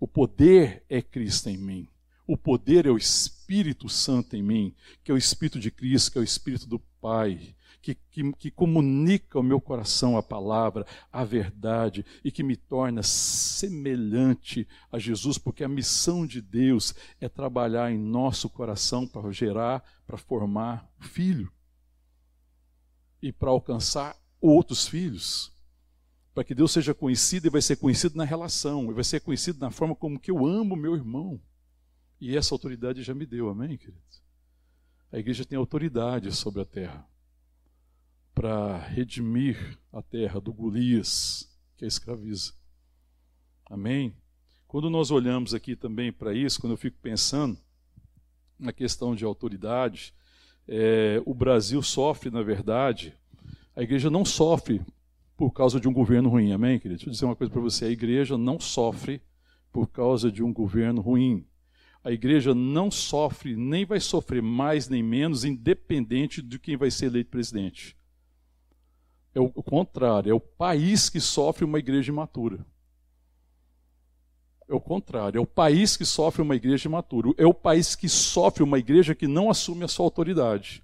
O poder é Cristo em mim. O poder é o Espírito Santo em mim, que é o Espírito de Cristo, que é o Espírito do Pai, que, que, que comunica ao meu coração a palavra, a verdade e que me torna semelhante a Jesus, porque a missão de Deus é trabalhar em nosso coração para gerar, para formar filho e para alcançar outros filhos para que Deus seja conhecido, e vai ser conhecido na relação, e vai ser conhecido na forma como que eu amo meu irmão. E essa autoridade já me deu, amém, querido? A igreja tem autoridade sobre a terra para redimir a terra do Golias que a escraviza. Amém? Quando nós olhamos aqui também para isso, quando eu fico pensando na questão de autoridade, é, o Brasil sofre, na verdade, a igreja não sofre por causa de um governo ruim. Amém, querido? Deixa eu dizer uma coisa para você: a igreja não sofre por causa de um governo ruim. A igreja não sofre, nem vai sofrer mais nem menos, independente de quem vai ser eleito presidente. É o contrário, é o país que sofre uma igreja imatura. É o contrário, é o país que sofre uma igreja imatura. É o país que sofre uma igreja que não assume a sua autoridade.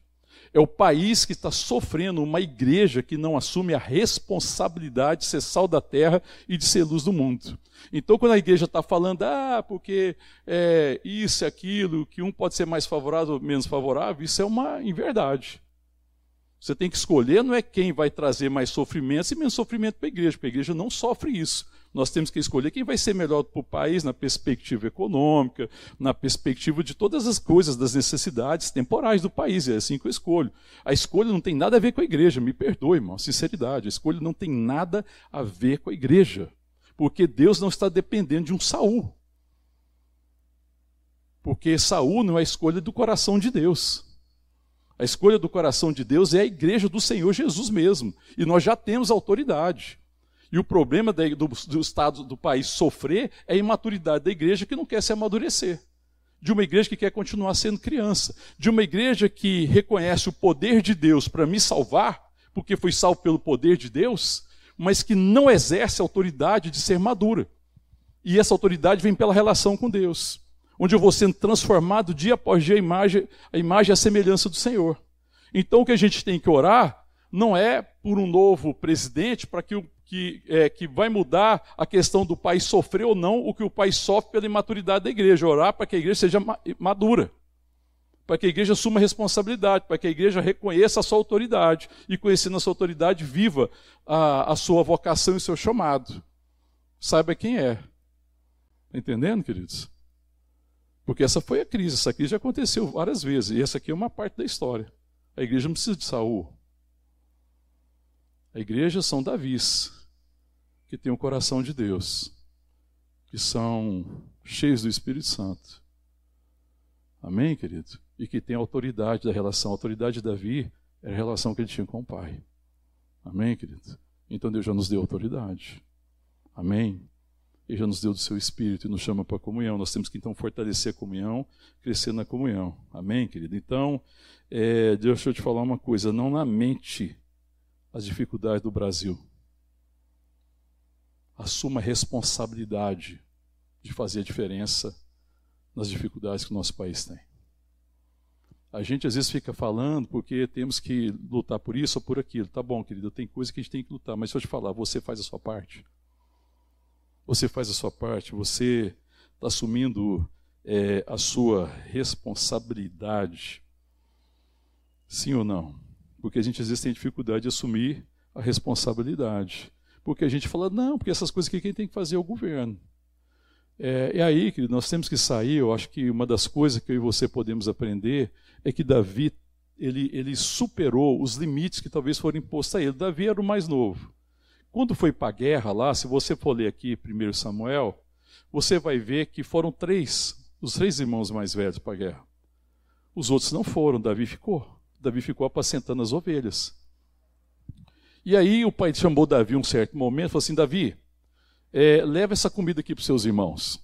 É o país que está sofrendo uma igreja que não assume a responsabilidade de ser sal da terra e de ser luz do mundo. Então, quando a igreja está falando, ah, porque é, isso e aquilo, que um pode ser mais favorável ou menos favorável, isso é uma inverdade. Você tem que escolher, não é quem vai trazer mais sofrimento e menos sofrimento para a igreja, porque a igreja não sofre isso. Nós temos que escolher quem vai ser melhor para o país na perspectiva econômica, na perspectiva de todas as coisas, das necessidades temporais do país. É assim que eu escolho. A escolha não tem nada a ver com a igreja, me perdoe, irmão, sinceridade. A escolha não tem nada a ver com a igreja. Porque Deus não está dependendo de um Saul. Porque Saul não é a escolha do coração de Deus. A escolha do coração de Deus é a igreja do Senhor Jesus mesmo. E nós já temos autoridade. E o problema do, do Estado do país sofrer é a imaturidade da igreja que não quer se amadurecer. De uma igreja que quer continuar sendo criança. De uma igreja que reconhece o poder de Deus para me salvar, porque foi salvo pelo poder de Deus, mas que não exerce a autoridade de ser madura. E essa autoridade vem pela relação com Deus, onde eu vou sendo transformado dia após dia a imagem, a imagem e a semelhança do Senhor. Então o que a gente tem que orar não é por um novo presidente para que o que, é, que vai mudar a questão do pai sofrer ou não o que o pai sofre pela imaturidade da igreja. Orar para que a igreja seja madura, para que a igreja assuma responsabilidade, para que a igreja reconheça a sua autoridade e, conhecendo a sua autoridade, viva a, a sua vocação e o seu chamado. Saiba quem é. Está entendendo, queridos? Porque essa foi a crise, essa crise já aconteceu várias vezes, e essa aqui é uma parte da história. A igreja não precisa de Saul. A igreja são Davis que têm o coração de Deus, que são cheios do Espírito Santo. Amém, querido? E que tem autoridade da relação. A autoridade de Davi era a relação que ele tinha com o Pai. Amém, querido? Então Deus já nos deu autoridade. Amém? Ele já nos deu do seu Espírito e nos chama para a comunhão. Nós temos que então fortalecer a comunhão, crescer na comunhão. Amém, querido? Então, é, deixa eu te falar uma coisa. Não lamente as dificuldades do Brasil assuma a responsabilidade de fazer a diferença nas dificuldades que o nosso país tem. A gente às vezes fica falando porque temos que lutar por isso ou por aquilo. Tá bom, querido, tem coisa que a gente tem que lutar, mas deixa eu te falar, você faz a sua parte. Você faz a sua parte, você está assumindo é, a sua responsabilidade. Sim ou não? Porque a gente às vezes tem dificuldade de assumir a responsabilidade. Porque a gente fala, não, porque essas coisas que quem tem que fazer é o governo. É, e aí, querido, nós temos que sair. Eu acho que uma das coisas que eu e você podemos aprender é que Davi ele, ele superou os limites que talvez foram impostos a ele. Davi era o mais novo. Quando foi para a guerra lá, se você for ler aqui 1 Samuel, você vai ver que foram três, os três irmãos mais velhos para a guerra. Os outros não foram, Davi ficou. Davi ficou apacentando as ovelhas. E aí o pai chamou Davi um certo momento e falou assim: Davi, é, leva essa comida aqui para os seus irmãos.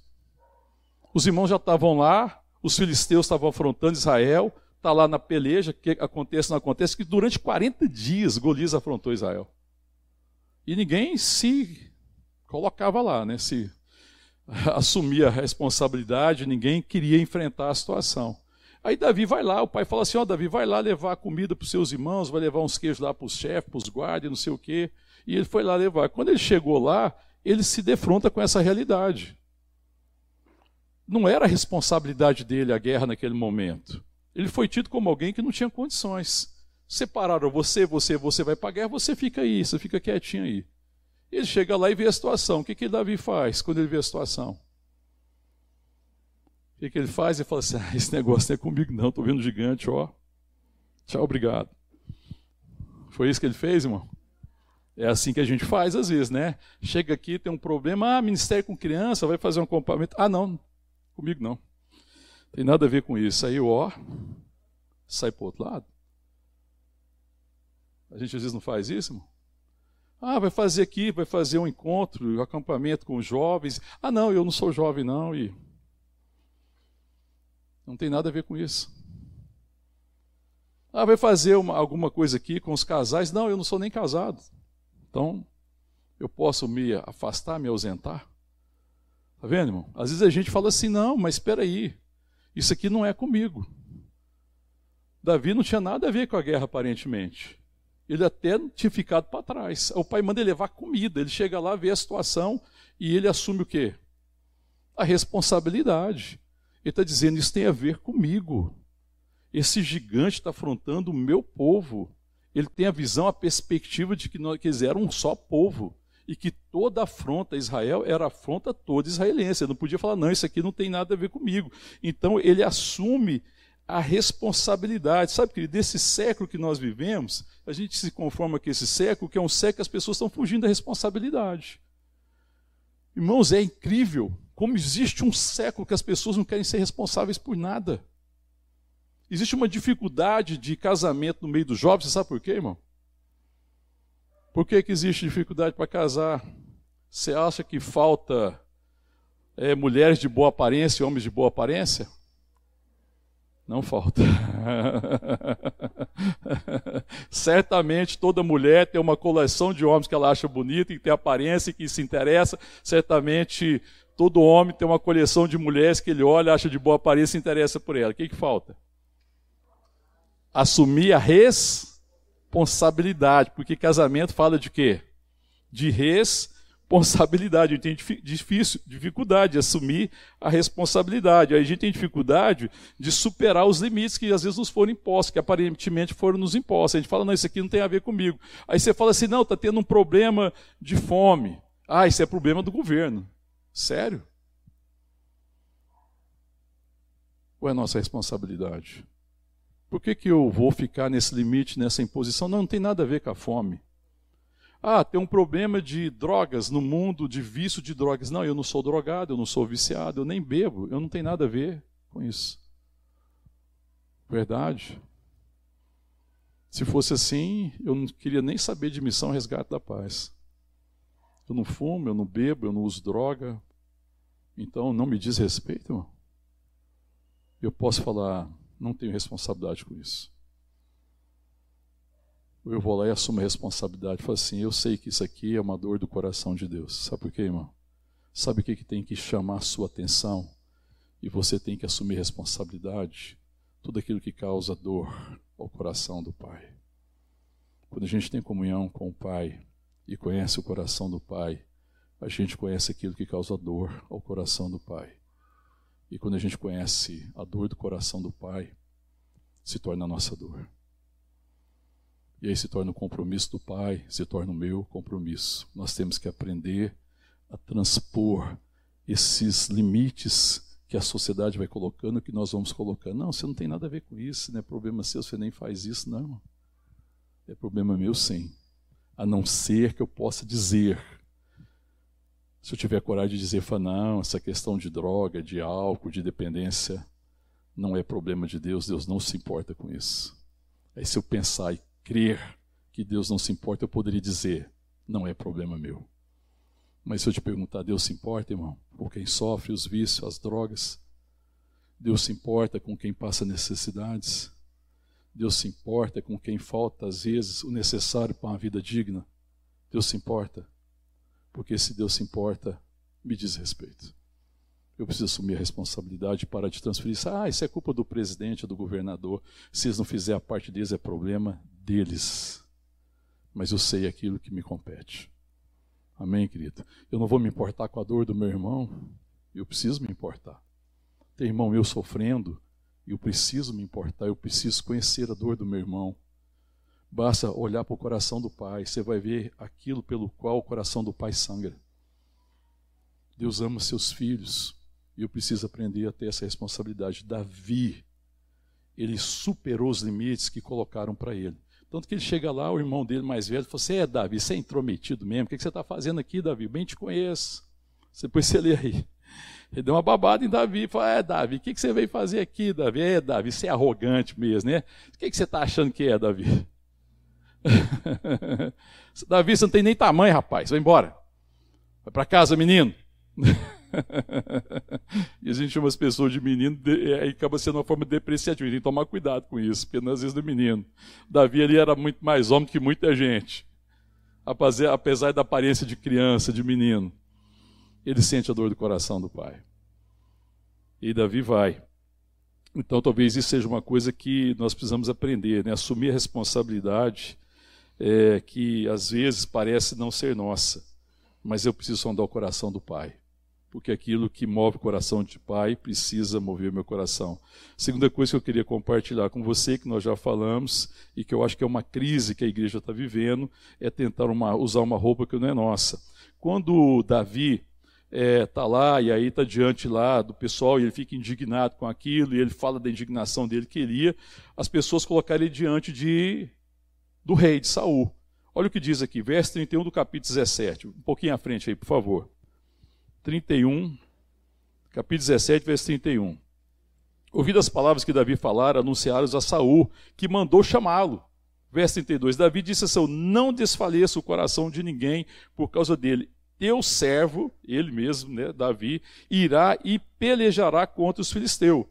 Os irmãos já estavam lá, os filisteus estavam afrontando Israel, está lá na peleja, que acontece, não acontece, que durante 40 dias Golias afrontou Israel. E ninguém se colocava lá, né? se [LAUGHS] assumia a responsabilidade, ninguém queria enfrentar a situação. Aí Davi vai lá, o pai fala assim: Ó, oh, Davi, vai lá levar comida para os seus irmãos, vai levar uns queijos lá para os chefes, para os guardas, não sei o quê. E ele foi lá levar. Quando ele chegou lá, ele se defronta com essa realidade. Não era a responsabilidade dele a guerra naquele momento. Ele foi tido como alguém que não tinha condições. Separaram você, você, você vai guerra, você fica aí, você fica quietinho aí. Ele chega lá e vê a situação. O que, que Davi faz quando ele vê a situação? O que, que ele faz? Ele fala assim: [LAUGHS] ah, esse negócio não é comigo, não, estou vendo gigante, ó. Tchau, obrigado. Foi isso que ele fez, irmão? É assim que a gente faz às vezes, né? Chega aqui, tem um problema, ah, ministério com criança, vai fazer um acampamento. Ah, não, comigo não. Tem nada a ver com isso. Aí, ó, sai para outro lado. A gente às vezes não faz isso, irmão? Ah, vai fazer aqui, vai fazer um encontro, um acampamento com os jovens. Ah, não, eu não sou jovem, não. E não tem nada a ver com isso. Ah, vai fazer uma, alguma coisa aqui com os casais? Não, eu não sou nem casado. Então, eu posso me afastar, me ausentar? Tá vendo, irmão? Às vezes a gente fala assim: não, mas espera aí, isso aqui não é comigo. Davi não tinha nada a ver com a guerra, aparentemente. Ele até tinha ficado para trás. O pai manda ele levar comida. Ele chega lá, vê a situação e ele assume o quê? A responsabilidade. Ele está dizendo: Isso tem a ver comigo. Esse gigante está afrontando o meu povo. Ele tem a visão, a perspectiva de que, nós, eram um só povo. E que toda afronta a Israel era afronta toda israelense. Ele não podia falar, não, isso aqui não tem nada a ver comigo. Então ele assume a responsabilidade. Sabe, querido, desse século que nós vivemos, a gente se conforma com esse século, que é um século que as pessoas estão fugindo da responsabilidade. Irmãos, é incrível Como existe um século que as pessoas não querem ser responsáveis por nada. Existe uma dificuldade de casamento no meio dos jovens, você sabe por quê, irmão? Por que, que existe dificuldade para casar? Você acha que falta é, mulheres de boa aparência e homens de boa aparência? Não falta. Certamente toda mulher tem uma coleção de homens que ela acha bonita, que tem aparência, que se interessa. Certamente todo homem tem uma coleção de mulheres que ele olha, acha de boa aparência e se interessa por ela. O que, que falta? Assumir a responsabilidade. Porque casamento fala de quê? De responsabilidade responsabilidade, a gente tem difícil, dificuldade de assumir a responsabilidade. A gente tem dificuldade de superar os limites que às vezes nos foram impostos, que aparentemente foram nos impostos. A gente fala, não, isso aqui não tem a ver comigo. Aí você fala assim, não, está tendo um problema de fome. Ah, isso é problema do governo. Sério? Ou é nossa responsabilidade? Por que, que eu vou ficar nesse limite, nessa imposição? Não, não tem nada a ver com a fome. Ah, tem um problema de drogas no mundo, de vício de drogas. Não, eu não sou drogado, eu não sou viciado, eu nem bebo, eu não tenho nada a ver com isso. Verdade? Se fosse assim, eu não queria nem saber de missão resgate da paz. Eu não fumo, eu não bebo, eu não uso droga. Então não me diz respeito, irmão. Eu posso falar, não tenho responsabilidade com isso eu vou lá e assumo a responsabilidade. Falo assim, eu sei que isso aqui é uma dor do coração de Deus. Sabe por quê, irmão? Sabe o que, que tem que chamar a sua atenção? E você tem que assumir responsabilidade. Tudo aquilo que causa dor ao coração do Pai. Quando a gente tem comunhão com o Pai e conhece o coração do Pai, a gente conhece aquilo que causa dor ao coração do Pai. E quando a gente conhece a dor do coração do Pai, se torna a nossa dor. E aí se torna o compromisso do Pai, se torna o meu compromisso. Nós temos que aprender a transpor esses limites que a sociedade vai colocando, que nós vamos colocando. Não, você não tem nada a ver com isso, não é problema seu, você nem faz isso, não. É problema meu, sim. A não ser que eu possa dizer. Se eu tiver coragem de dizer, não, essa questão de droga, de álcool, de dependência, não é problema de Deus, Deus não se importa com isso. Aí se eu pensar e crer que Deus não se importa, eu poderia dizer: não é problema meu. Mas se eu te perguntar, Deus se importa, irmão, com quem sofre os vícios, as drogas? Deus se importa com quem passa necessidades? Deus se importa com quem falta, às vezes, o necessário para uma vida digna? Deus se importa? Porque se Deus se importa, me diz respeito. Eu preciso assumir a responsabilidade para de transferir isso. Ah, isso é culpa do presidente, do governador. Se eles não fizerem a parte deles, é problema deles, mas eu sei aquilo que me compete. Amém, querido? Eu não vou me importar com a dor do meu irmão, eu preciso me importar. Tem irmão meu sofrendo, eu preciso me importar, eu preciso conhecer a dor do meu irmão. Basta olhar para o coração do Pai, você vai ver aquilo pelo qual o coração do Pai sangra. Deus ama seus filhos e eu preciso aprender a ter essa responsabilidade. Davi, ele superou os limites que colocaram para ele. Tanto que ele chega lá, o irmão dele mais velho, fala: Você é Davi, você é intrometido mesmo, o que você está fazendo aqui, Davi? Bem te conheço. Depois você lê aí. Ele deu uma babada em Davi e falou: É, Davi, o que você veio fazer aqui, Davi? É, Davi, você é arrogante mesmo, né? O que você está achando que é, Davi? [LAUGHS] Davi, você não tem nem tamanho, rapaz, vai embora. Vai para casa, menino. [LAUGHS] [LAUGHS] e a gente chama as pessoas de menino, e aí acaba sendo uma forma depreciativa. A gente tem que tomar cuidado com isso, porque às vezes do menino. Davi ali era muito mais homem que muita gente. Apesar da aparência de criança, de menino. Ele sente a dor do coração do pai. E Davi vai. Então talvez isso seja uma coisa que nós precisamos aprender, né? assumir a responsabilidade é, que às vezes parece não ser nossa, mas eu preciso sondar o coração do pai porque aquilo que move o coração de pai precisa mover meu coração. Segunda coisa que eu queria compartilhar com você, que nós já falamos, e que eu acho que é uma crise que a igreja está vivendo, é tentar uma, usar uma roupa que não é nossa. Quando Davi está é, tá lá e aí está diante lá do pessoal e ele fica indignado com aquilo e ele fala da indignação dele que queria, as pessoas colocaram ele diante de, do rei, de Saul. Olha o que diz aqui, verso 31 do capítulo 17, um pouquinho à frente aí, por favor. 31, capítulo 17, verso 31. Ouvindo as palavras que Davi falara, anunciaram a Saul, que mandou chamá-lo. Verso 32. Davi disse a Saul: Não desfaleça o coração de ninguém por causa dele. Teu servo, ele mesmo, né, Davi, irá e pelejará contra os filisteus.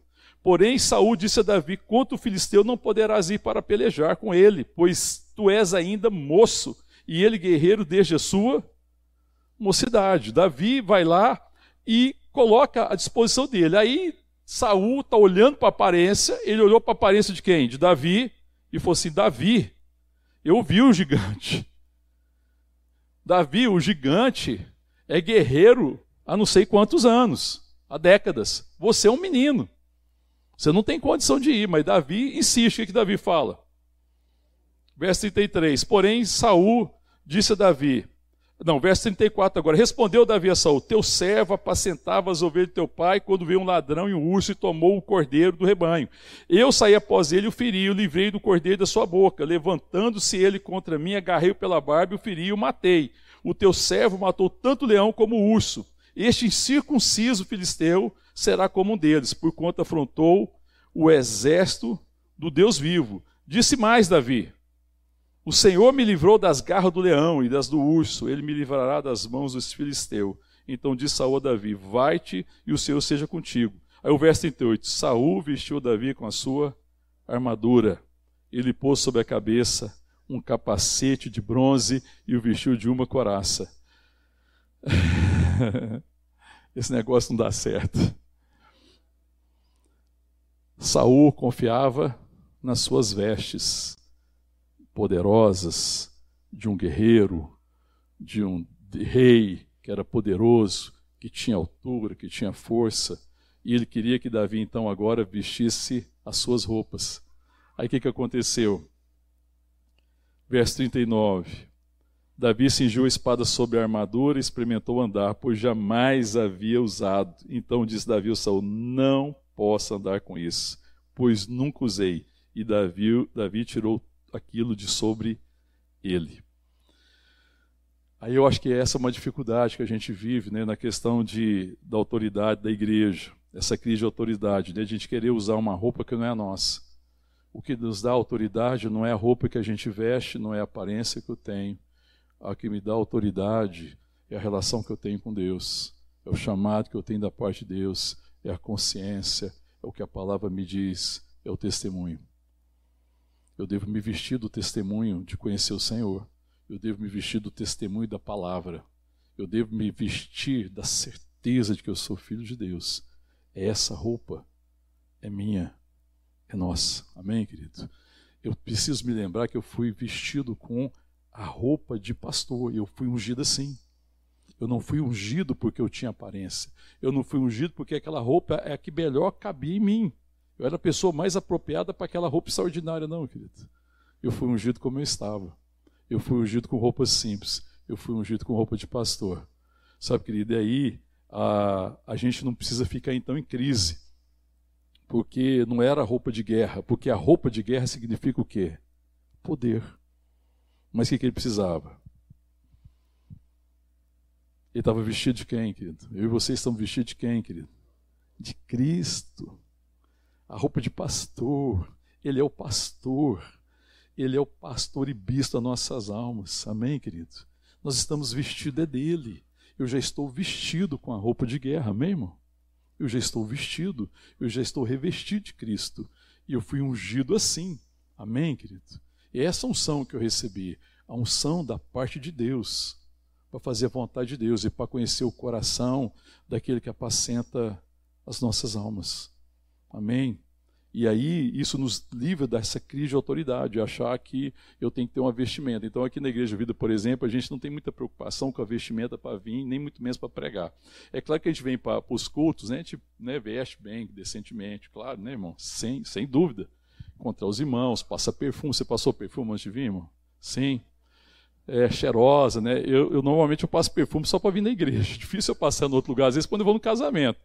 Porém, Saul disse a Davi: Quanto o filisteu não poderás ir para pelejar com ele, pois tu és ainda moço, e ele guerreiro desde a sua mocidade. Davi vai lá e coloca à disposição dele. Aí Saul está olhando para a aparência, ele olhou para a aparência de quem? De Davi, e falou assim: Davi, eu vi o gigante. Davi, o gigante, é guerreiro há não sei quantos anos, há décadas. Você é um menino. Você não tem condição de ir, mas Davi insiste. O que, Davi fala? Verso 33. Porém, Saul disse a Davi: não, verso 34 agora. Respondeu Davi a Saul: Teu servo apacentava as ovelhas de teu pai quando veio um ladrão e um urso e tomou o cordeiro do rebanho. Eu saí após ele, o feri, e o livrei do cordeiro da sua boca. Levantando-se ele contra mim, agarrei-o pela barba, o feri e o matei. O teu servo matou tanto o leão como o urso. Este incircunciso filisteu será como um deles, por quanto afrontou o exército do Deus vivo. Disse mais Davi: o Senhor me livrou das garras do leão e das do urso, ele me livrará das mãos dos filisteus. Então disse Saul a Davi: Vai-te e o Senhor seja contigo. Aí o verso 38: Saul vestiu Davi com a sua armadura. Ele pôs sobre a cabeça um capacete de bronze e o vestiu de uma coraça. [LAUGHS] Esse negócio não dá certo. Saul confiava nas suas vestes poderosas de um guerreiro, de um rei que era poderoso, que tinha altura, que tinha força, e ele queria que Davi então agora vestisse as suas roupas. Aí o que, que aconteceu? Verso 39. Davi cingiu a espada sobre a armadura e experimentou andar, pois jamais havia usado. Então disse Davi ao Saul: Não posso andar com isso, pois nunca usei. E Davi, Davi tirou aquilo de sobre ele. Aí eu acho que essa é uma dificuldade que a gente vive né, na questão de, da autoridade da igreja, essa crise de autoridade, né, de a gente querer usar uma roupa que não é a nossa. O que nos dá autoridade não é a roupa que a gente veste, não é a aparência que eu tenho. O que me dá autoridade é a relação que eu tenho com Deus, é o chamado que eu tenho da parte de Deus, é a consciência, é o que a palavra me diz, é o testemunho. Eu devo me vestir do testemunho de conhecer o Senhor. Eu devo me vestir do testemunho da palavra. Eu devo me vestir da certeza de que eu sou filho de Deus. É essa roupa é minha, é nossa. Amém, querido? Eu preciso me lembrar que eu fui vestido com a roupa de pastor. Eu fui ungido assim. Eu não fui ungido porque eu tinha aparência. Eu não fui ungido porque aquela roupa é a que melhor cabia em mim. Eu era a pessoa mais apropriada para aquela roupa extraordinária, não, querido. Eu fui ungido como eu estava. Eu fui ungido com roupas simples. Eu fui ungido com roupa de pastor. Sabe, querido, e aí a, a gente não precisa ficar então em crise. Porque não era roupa de guerra. Porque a roupa de guerra significa o quê? Poder. Mas o que, que ele precisava? Ele estava vestido de quem, querido? Eu e vocês estão vestidos de quem, querido? De Cristo a roupa de pastor. Ele é o pastor. Ele é o pastor e bispo das nossas almas. Amém, querido? Nós estamos vestidos é dele. Eu já estou vestido com a roupa de guerra, amém, irmão? Eu já estou vestido, eu já estou revestido de Cristo. E eu fui ungido assim. Amém, querido? E essa unção que eu recebi, a unção da parte de Deus, para fazer a vontade de Deus e para conhecer o coração daquele que apacenta as nossas almas. Amém? E aí isso nos livra dessa crise de autoridade, achar que eu tenho que ter uma vestimenta. Então aqui na Igreja Vida, por exemplo, a gente não tem muita preocupação com a vestimenta para vir, nem muito menos para pregar. É claro que a gente vem para os cultos, né, a gente né, veste bem, decentemente, claro, né, irmão? Sem, sem dúvida. Encontrar os irmãos, passa perfume. Você passou perfume antes de vir, irmão? Sim. É cheirosa, né? Eu, eu normalmente eu passo perfume só para vir na igreja. [LAUGHS] Difícil eu passar em outro lugar, às vezes quando eu vou no casamento.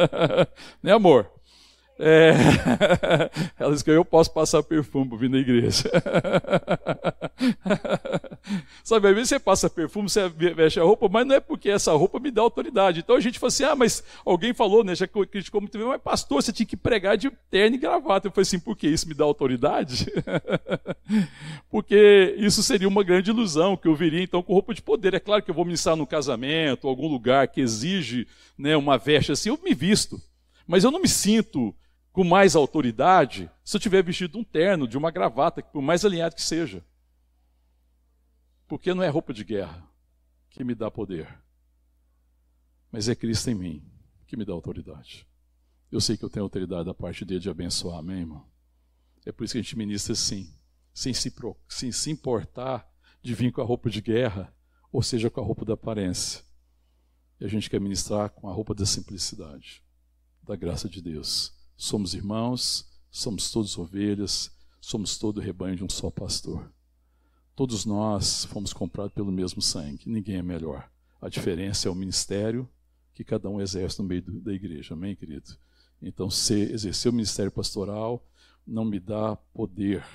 [LAUGHS] né, amor? É, [LAUGHS] ela disse que eu posso passar perfume para vir na igreja. [LAUGHS] Sabe, às vezes você passa perfume, você veste a roupa, mas não é porque essa roupa me dá autoridade. Então a gente fala assim: ah, mas alguém falou, né? Já criticou muito bem, mas pastor, você tinha que pregar de terno e gravata. Eu falei assim: por que isso me dá autoridade? [LAUGHS] porque isso seria uma grande ilusão, que eu viria então com roupa de poder. É claro que eu vou ministrar no casamento, algum lugar que exige né, uma veste assim, eu me visto. Mas eu não me sinto com mais autoridade se eu tiver vestido um terno, de uma gravata, por mais alinhado que seja. Porque não é roupa de guerra que me dá poder, mas é Cristo em mim que me dá autoridade. Eu sei que eu tenho autoridade da parte dele de abençoar, amém, irmão? É por isso que a gente ministra assim, sem se, sem se importar de vir com a roupa de guerra, ou seja, com a roupa da aparência. E a gente quer ministrar com a roupa da simplicidade, da graça de Deus Somos irmãos, somos todos ovelhas, somos todo rebanho de um só pastor. Todos nós fomos comprados pelo mesmo sangue, ninguém é melhor. A diferença é o ministério que cada um exerce no meio da igreja, amém, querido? Então, se exercer o ministério pastoral não me dá poder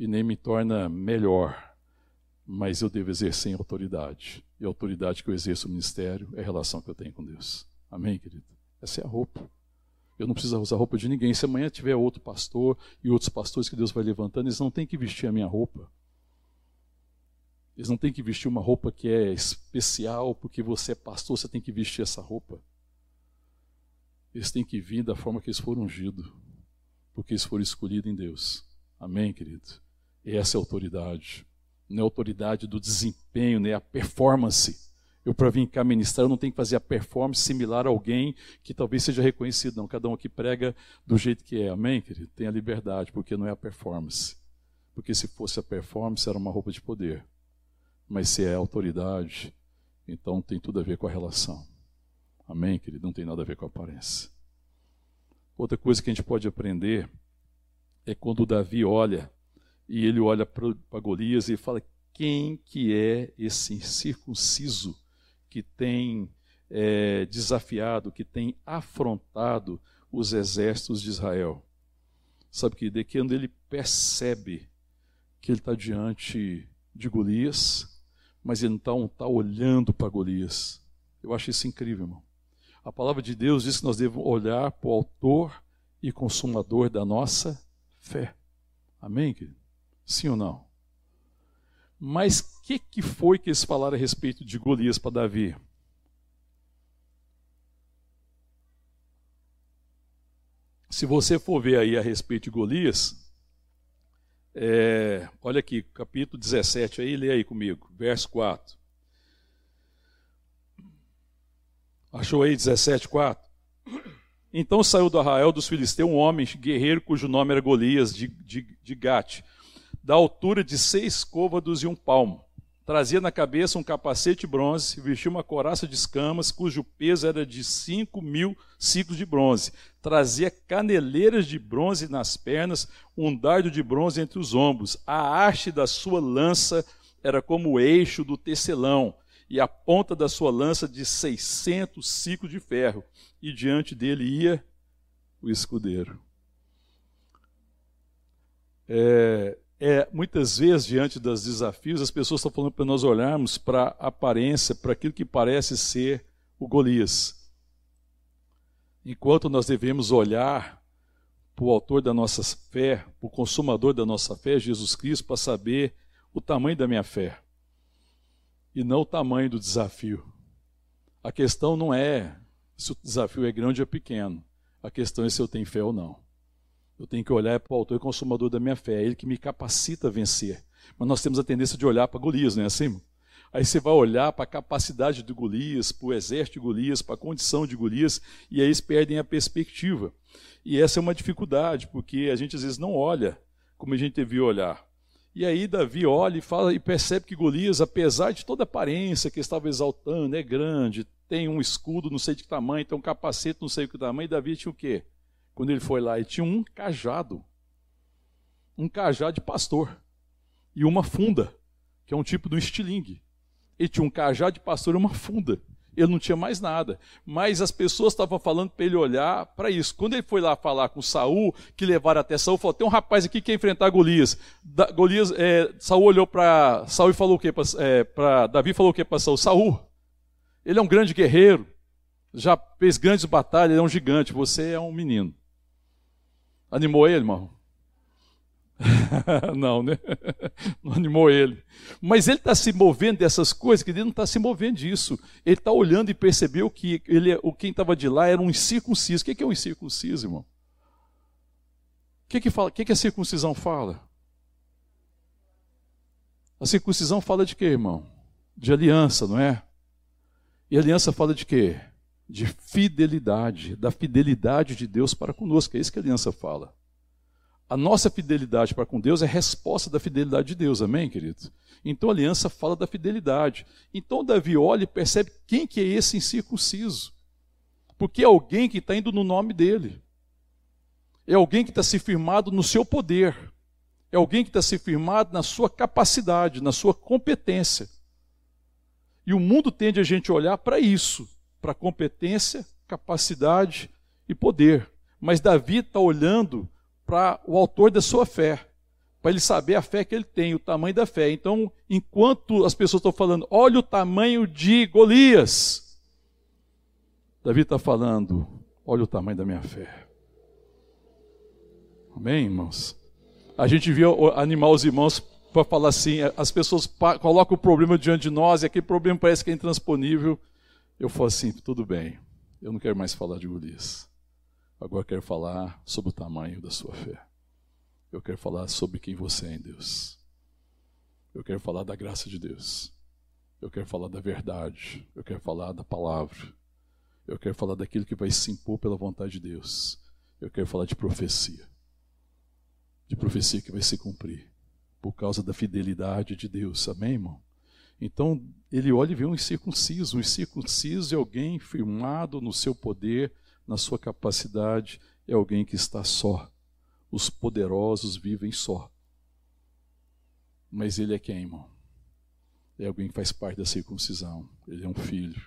e nem me torna melhor, mas eu devo exercer em autoridade. E a autoridade que eu exerço no ministério é a relação que eu tenho com Deus. Amém, querido? Essa é a roupa. Eu não preciso usar roupa de ninguém. Se amanhã tiver outro pastor e outros pastores que Deus vai levantando, eles não têm que vestir a minha roupa. Eles não têm que vestir uma roupa que é especial, porque você é pastor, você tem que vestir essa roupa. Eles têm que vir da forma que eles foram ungidos, porque eles foram escolhidos em Deus. Amém, querido? Essa é a autoridade. Não é a autoridade do desempenho, nem né? a performance eu, para vir cá ministrar, eu não tenho que fazer a performance similar a alguém que talvez seja reconhecido, não. Cada um aqui prega do jeito que é. Amém, querido? Tenha liberdade, porque não é a performance. Porque se fosse a performance, era uma roupa de poder. Mas se é autoridade, então tem tudo a ver com a relação. Amém, querido? Não tem nada a ver com a aparência. Outra coisa que a gente pode aprender é quando Davi olha, e ele olha para Golias e fala: quem que é esse circunciso que tem é, desafiado, que tem afrontado os exércitos de Israel. Sabe que de quando ele percebe que ele está diante de Golias, mas ele então está olhando para Golias. Eu acho isso incrível, irmão. A palavra de Deus diz que nós devemos olhar para o autor e consumador da nossa fé. Amém, querido? Sim ou não? Mas o que, que foi que eles falaram a respeito de Golias para Davi? Se você for ver aí a respeito de Golias, é, olha aqui, capítulo 17, aí, lê aí comigo, verso 4. Achou aí 17, 4? Então saiu do arraial dos filisteus um homem guerreiro cujo nome era Golias de, de, de Gate da altura de seis côvados e um palmo. Trazia na cabeça um capacete de bronze, vestia uma coraça de escamas, cujo peso era de cinco mil ciclos de bronze. Trazia caneleiras de bronze nas pernas, um dardo de bronze entre os ombros. A haste da sua lança era como o eixo do tecelão, e a ponta da sua lança de seiscentos ciclos de ferro. E diante dele ia o escudeiro. É, é, muitas vezes, diante dos desafios, as pessoas estão falando para nós olharmos para a aparência, para aquilo que parece ser o Golias. Enquanto nós devemos olhar para o autor da nossa fé, para o consumador da nossa fé, Jesus Cristo, para saber o tamanho da minha fé e não o tamanho do desafio. A questão não é se o desafio é grande ou pequeno, a questão é se eu tenho fé ou não. Eu tenho que olhar para o autor e consumador da minha fé, é ele que me capacita a vencer. Mas nós temos a tendência de olhar para Golias, não é assim? Aí você vai olhar para a capacidade de Golias, para o exército de Golias, para a condição de Golias, e aí eles perdem a perspectiva. E essa é uma dificuldade, porque a gente às vezes não olha como a gente devia olhar. E aí Davi olha e fala e percebe que Golias, apesar de toda a aparência que estava exaltando, é grande, tem um escudo, não sei de que tamanho, tem um capacete, não sei de que tamanho, Davi tinha o quê? Quando ele foi lá, ele tinha um cajado. Um cajado de pastor. E uma funda, que é um tipo do estilingue. Ele tinha um cajado de pastor e uma funda. Ele não tinha mais nada. Mas as pessoas estavam falando para ele olhar para isso. Quando ele foi lá falar com Saul, que levaram até Saul, falou: tem um rapaz aqui que quer enfrentar Golias. Da, Golias é, Saul olhou para Saul e falou o quê? Para é, Davi falou o quê para Saul? Saul, ele é um grande guerreiro, já fez grandes batalhas, ele é um gigante, você é um menino. Animou ele, irmão? [LAUGHS] não, né? [LAUGHS] Não animou ele. Mas ele está se movendo dessas coisas, que ele não está se movendo disso. Ele está olhando e percebeu que ele, o quem estava de lá era um incircunciso. O que é um incircunciso, irmão? O que, que, fala, o que, que a circuncisão fala? A circuncisão fala de quê, irmão? De aliança, não é? E aliança fala de quê? De fidelidade, da fidelidade de Deus para conosco. É isso que a aliança fala. A nossa fidelidade para com Deus é resposta da fidelidade de Deus, amém, querido? Então a aliança fala da fidelidade. Então Davi olha e percebe quem que é esse incircunciso. Porque é alguém que está indo no nome dele. É alguém que está se firmado no seu poder. É alguém que está se firmado na sua capacidade, na sua competência. E o mundo tende a gente olhar para isso, para competência, capacidade e poder. Mas Davi está olhando para o autor da sua fé, para ele saber a fé que ele tem, o tamanho da fé. Então, enquanto as pessoas estão falando, olha o tamanho de Golias, Davi está falando, olha o tamanho da minha fé. Amém, irmãos? A gente viu animar os irmãos para falar assim, as pessoas colocam o problema diante de nós e aquele problema parece que é intransponível. Eu falo assim, tudo bem, eu não quero mais falar de Golias. Agora quero falar sobre o tamanho da sua fé. Eu quero falar sobre quem você é em Deus. Eu quero falar da graça de Deus. Eu quero falar da verdade. Eu quero falar da palavra. Eu quero falar daquilo que vai se impor pela vontade de Deus. Eu quero falar de profecia. De profecia que vai se cumprir. Por causa da fidelidade de Deus. Amém, irmão? Então, ele olha e vê um incircunciso. Um incircunciso é alguém firmado no seu poder, na sua capacidade, é alguém que está só. Os poderosos vivem só. Mas ele é quem, irmão? É alguém que faz parte da circuncisão. Ele é um filho.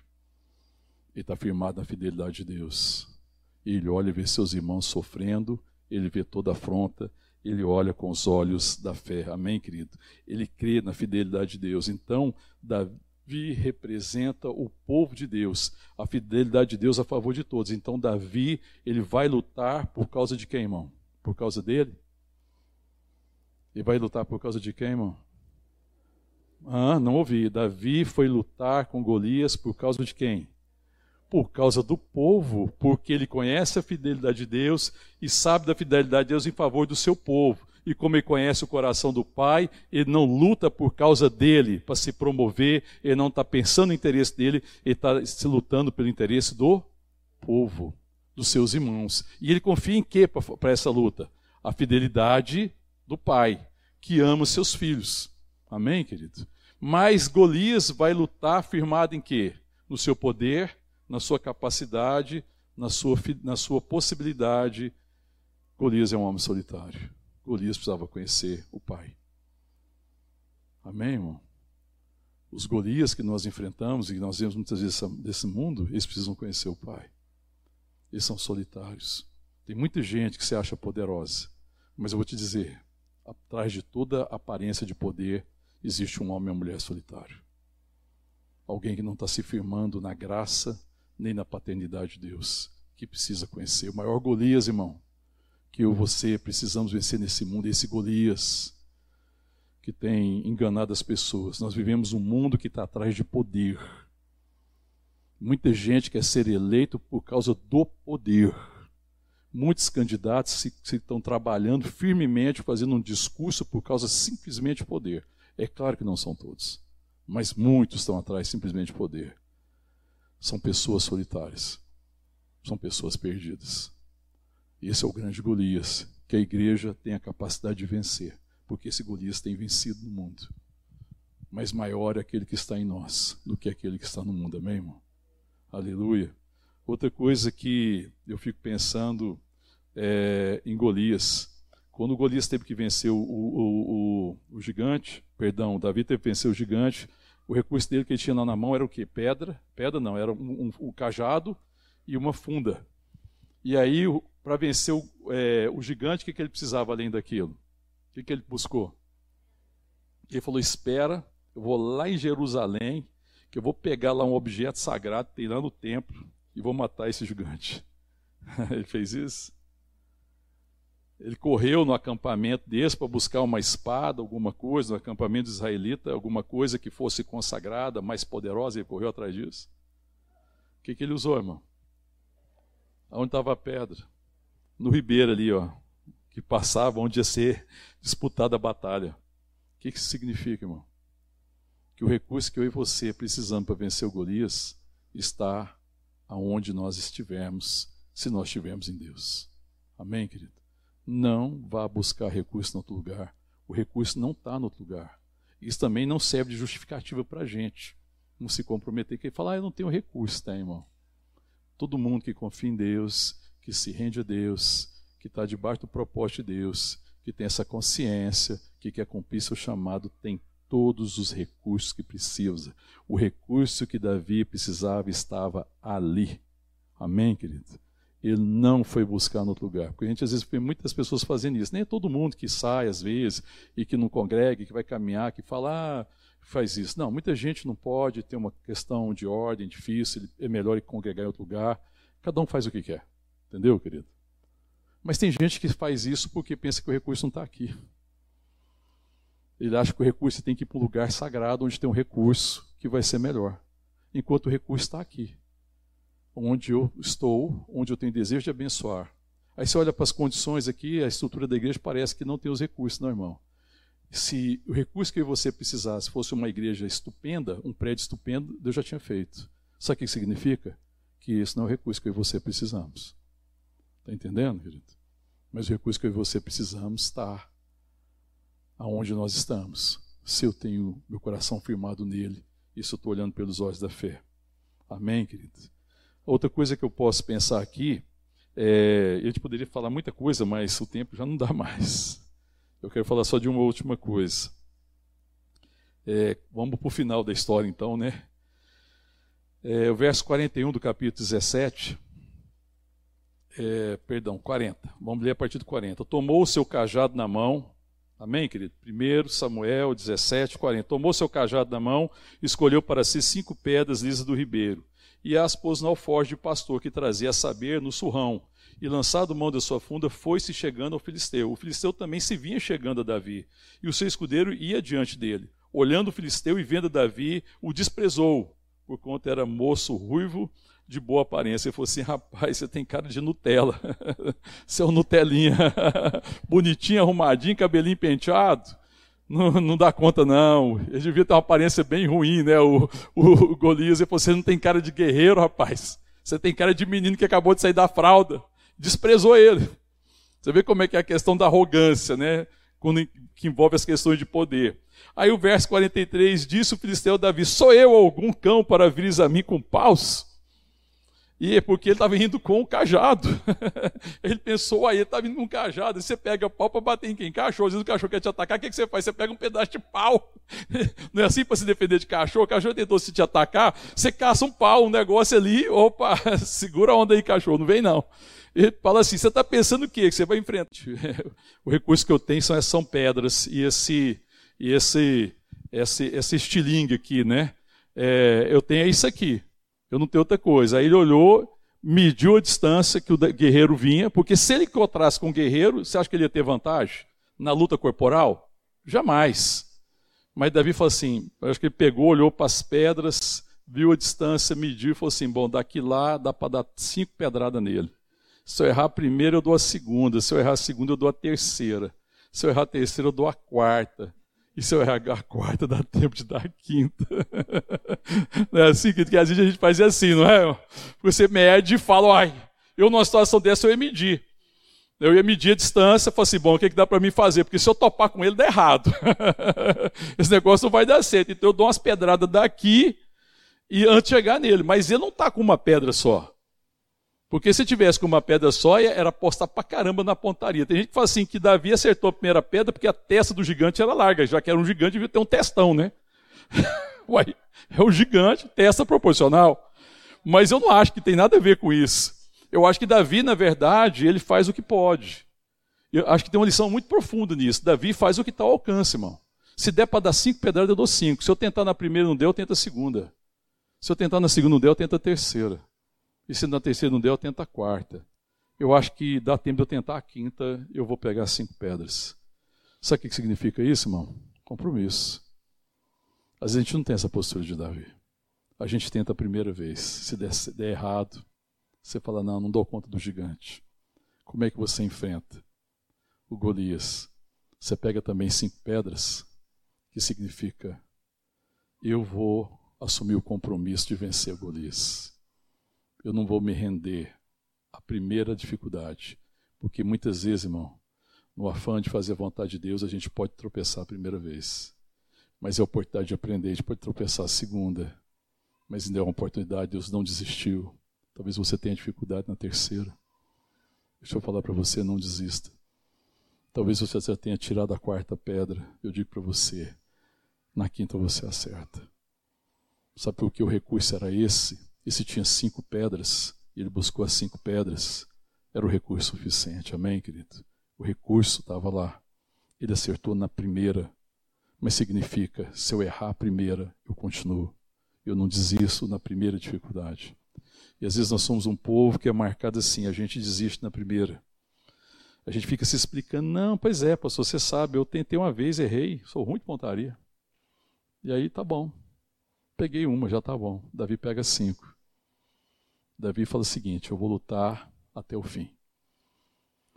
Ele está firmado na fidelidade de Deus. Ele olha e vê seus irmãos sofrendo, ele vê toda a afronta, ele olha com os olhos da fé. Amém, querido? Ele crê na fidelidade de Deus. Então, Davi representa o povo de Deus, a fidelidade de Deus a favor de todos. Então Davi, ele vai lutar por causa de quem, irmão? Por causa dele? Ele vai lutar por causa de quem, irmão? Ah, não ouvi. Davi foi lutar com Golias por causa de quem? Por causa do povo, porque ele conhece a fidelidade de Deus e sabe da fidelidade de Deus em favor do seu povo e como ele conhece o coração do Pai, ele não luta por causa dele, para se promover, ele não está pensando no interesse dele, ele está se lutando pelo interesse do povo, dos seus irmãos. E ele confia em quê para essa luta? A fidelidade do Pai, que ama os seus filhos. Amém, querido? Mas Golias vai lutar firmado em quê? No seu poder, na sua capacidade, na sua, na sua possibilidade. Golias é um homem solitário. Golias precisava conhecer o Pai. Amém, irmão? Os Golias que nós enfrentamos e que nós vemos muitas vezes desse mundo, eles precisam conhecer o Pai. Eles são solitários. Tem muita gente que se acha poderosa, mas eu vou te dizer: atrás de toda aparência de poder existe um homem uma mulher solitário. Alguém que não está se firmando na graça nem na paternidade de Deus, que precisa conhecer. O maior Golias, irmão, que eu você precisamos vencer nesse mundo, esse Golias que tem enganado as pessoas. Nós vivemos um mundo que está atrás de poder. Muita gente quer ser eleito por causa do poder. Muitos candidatos se, se estão trabalhando firmemente, fazendo um discurso por causa simplesmente de poder. É claro que não são todos, mas muitos estão atrás simplesmente de poder. São pessoas solitárias, são pessoas perdidas. Esse é o grande Golias, que a igreja tem a capacidade de vencer, porque esse Golias tem vencido no mundo. Mas maior é aquele que está em nós do que aquele que está no mundo, amém, irmão? Aleluia. Outra coisa que eu fico pensando é em Golias. Quando Golias teve que vencer o, o, o, o gigante, perdão, Davi teve que vencer o gigante, O recurso dele que ele tinha lá na mão era o quê? Pedra? Pedra não, era um, um, um cajado e uma funda. E aí, para vencer o, é, o gigante, o que, que ele precisava além daquilo? O que, que ele buscou? Ele falou: Espera, eu vou lá em Jerusalém, que eu vou pegar lá um objeto sagrado, tem lá no templo, e vou matar esse gigante. [LAUGHS] ele fez isso? Ele correu no acampamento desse para buscar uma espada, alguma coisa, no acampamento israelita, alguma coisa que fosse consagrada, mais poderosa, ele correu atrás disso. O que, que ele usou, irmão? Onde estava a pedra? No ribeiro ali, ó, que passava onde ia ser disputada a batalha. O que, que isso significa, irmão? Que o recurso que eu e você precisamos para vencer o Golias está aonde nós estivermos, se nós estivermos em Deus. Amém, querido? Não vá buscar recurso em outro lugar. O recurso não está no outro lugar. Isso também não serve de justificativa para a gente. Não se comprometer que falar, ah, eu não tenho recurso, tá, irmão? Todo mundo que confia em Deus, que se rende a Deus, que está debaixo do propósito de Deus, que tem essa consciência, que quer cumprir seu chamado, tem todos os recursos que precisa. O recurso que Davi precisava estava ali. Amém, querido? Ele não foi buscar no outro lugar. Porque a gente às vezes vê muitas pessoas fazendo isso. Nem é todo mundo que sai às vezes e que não congrega, que vai caminhar, que fala, ah, faz isso. Não, muita gente não pode ter uma questão de ordem difícil, é melhor ir congregar em outro lugar. Cada um faz o que quer. Entendeu, querido? Mas tem gente que faz isso porque pensa que o recurso não está aqui. Ele acha que o recurso tem que ir para um lugar sagrado onde tem um recurso que vai ser melhor. Enquanto o recurso está aqui onde eu estou, onde eu tenho desejo de abençoar. Aí você olha para as condições aqui, a estrutura da igreja parece que não tem os recursos, não, irmão. Se o recurso que você precisasse fosse uma igreja estupenda, um prédio estupendo, Deus já tinha feito. Sabe o que significa? Que esse não é o recurso que você precisamos. Está entendendo, querido? Mas o recurso que eu e você precisamos está aonde nós estamos. Se eu tenho meu coração firmado nele, isso eu estou olhando pelos olhos da fé. Amém, querido? Outra coisa que eu posso pensar aqui, é, eu te poderia falar muita coisa, mas o tempo já não dá mais. Eu quero falar só de uma última coisa. É, vamos para o final da história, então, né? É, o verso 41 do capítulo 17. É, perdão, 40. Vamos ler a partir do 40. Tomou o seu cajado na mão. Amém, querido? 1 Samuel 17, 40. Tomou seu cajado na mão, escolheu para si cinco pedras lisas do ribeiro e as pôs no alforje de pastor que trazia a saber no surrão. E lançado mão da sua funda, foi-se chegando ao filisteu. O filisteu também se vinha chegando a Davi, e o seu escudeiro ia diante dele. Olhando o filisteu e vendo Davi, o desprezou, por conta era moço ruivo, de boa aparência. Ele falou assim: rapaz, você tem cara de Nutella. [LAUGHS] Seu Nutelinha, [LAUGHS] bonitinho, arrumadinho, cabelinho penteado não, não dá conta, não. Ele devia ter uma aparência bem ruim, né? O, o Golias, ele falou, você não tem cara de guerreiro, rapaz. Você tem cara de menino que acabou de sair da fralda. Desprezou ele. Você vê como é que é a questão da arrogância, né? Quando, que envolve as questões de poder. Aí o verso 43 diz o filisteu Davi, sou eu algum cão para vires a mim com paus? E é porque ele estava indo com o cajado. [LAUGHS] ele pensou, aí ele estava indo com um cajado. Você pega pau para bater em quem? Cachorro. Às vezes o cachorro quer te atacar, o que, que você faz? Você pega um pedaço de pau. [LAUGHS] Não é assim para se defender de cachorro? O cachorro tentou se te atacar, você caça um pau, um negócio ali. Opa, [LAUGHS] segura a onda aí, cachorro. Não vem não. Ele fala assim: você está pensando o quê? Que você vai enfrentar? o recurso que eu tenho são, são pedras e esse, e esse, esse, esse estilingue aqui, né? É, eu tenho isso aqui eu não tenho outra coisa. Aí ele olhou, mediu a distância que o guerreiro vinha, porque se ele encontrasse com o guerreiro, você acha que ele ia ter vantagem na luta corporal? Jamais. Mas Davi falou assim: acho que ele pegou, olhou para as pedras, viu a distância, mediu e falou assim: bom, daqui lá dá para dar cinco pedradas nele. Se eu errar a primeira, eu dou a segunda. Se eu errar a segunda, eu dou a terceira. Se eu errar a terceira, eu dou a quarta. E se eu errar a quarta, dá tempo de dar quinta. [LAUGHS] não é assim que, às vezes a gente faz assim, não é? Você mede e fala, ai, eu numa situação dessa eu ia medir. Eu ia medir a distância, falei assim, bom, o que, que dá para mim fazer? Porque se eu topar com ele, dá errado. [LAUGHS] Esse negócio não vai dar certo. Então eu dou umas pedradas daqui e antes de chegar nele. Mas ele não está com uma pedra só. Porque se tivesse com uma pedra só, era apostar pra caramba na pontaria. Tem gente que fala assim que Davi acertou a primeira pedra porque a testa do gigante era larga, já que era um gigante, devia ter um testão, né? [LAUGHS] Uai, é o gigante, testa proporcional. Mas eu não acho que tem nada a ver com isso. Eu acho que Davi, na verdade, ele faz o que pode. Eu acho que tem uma lição muito profunda nisso. Davi faz o que está ao alcance, irmão. Se der para dar cinco pedradas, eu dou cinco. Se eu tentar na primeira não der, eu tento a segunda. Se eu tentar na segunda não der, eu tento a terceira. E se na terceira não der, eu tento a quarta. Eu acho que dá tempo de eu tentar a quinta, eu vou pegar cinco pedras. Sabe o que significa isso, irmão? Compromisso. Às vezes a gente não tem essa postura de Davi. A gente tenta a primeira vez. Se der, se der errado, você fala: Não, não dou conta do gigante. Como é que você enfrenta o Golias? Você pega também cinco pedras, que significa: Eu vou assumir o compromisso de vencer Golias. Eu não vou me render à primeira dificuldade, porque muitas vezes, irmão, no afã de fazer a vontade de Deus, a gente pode tropeçar a primeira vez. Mas é a oportunidade de aprender, a gente pode tropeçar a segunda. Mas ainda é uma oportunidade, Deus não desistiu. Talvez você tenha dificuldade na terceira. Deixa eu falar para você, não desista. Talvez você já tenha tirado a quarta pedra. Eu digo para você, na quinta você acerta. Sabe por que o recurso era esse? Esse tinha cinco pedras, e ele buscou as cinco pedras. Era o recurso suficiente, amém, querido? O recurso estava lá. Ele acertou na primeira, mas significa: se eu errar a primeira, eu continuo. Eu não desisto na primeira dificuldade. E às vezes nós somos um povo que é marcado assim: a gente desiste na primeira. A gente fica se explicando: não, pois é, pastor, você sabe, eu tentei uma vez, errei, sou ruim de pontaria. E aí tá bom. Peguei uma, já tá bom. Davi pega cinco. Davi fala o seguinte: eu vou lutar até o fim.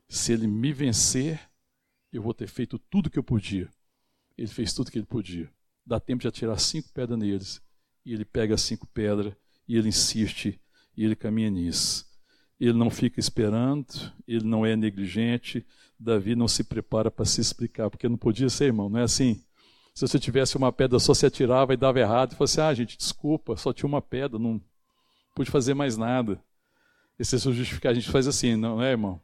Se ele me vencer, eu vou ter feito tudo que eu podia. Ele fez tudo que ele podia. Dá tempo de atirar cinco pedras neles. E ele pega as cinco pedras e ele insiste e ele caminha nisso. Ele não fica esperando, ele não é negligente. Davi não se prepara para se explicar, porque não podia ser, irmão, não é assim. Se você tivesse uma pedra só se atirava e dava errado, e fosse, ah, gente, desculpa, só tinha uma pedra, não pude fazer mais nada. Esse é justificar, a gente faz assim, não é, irmão?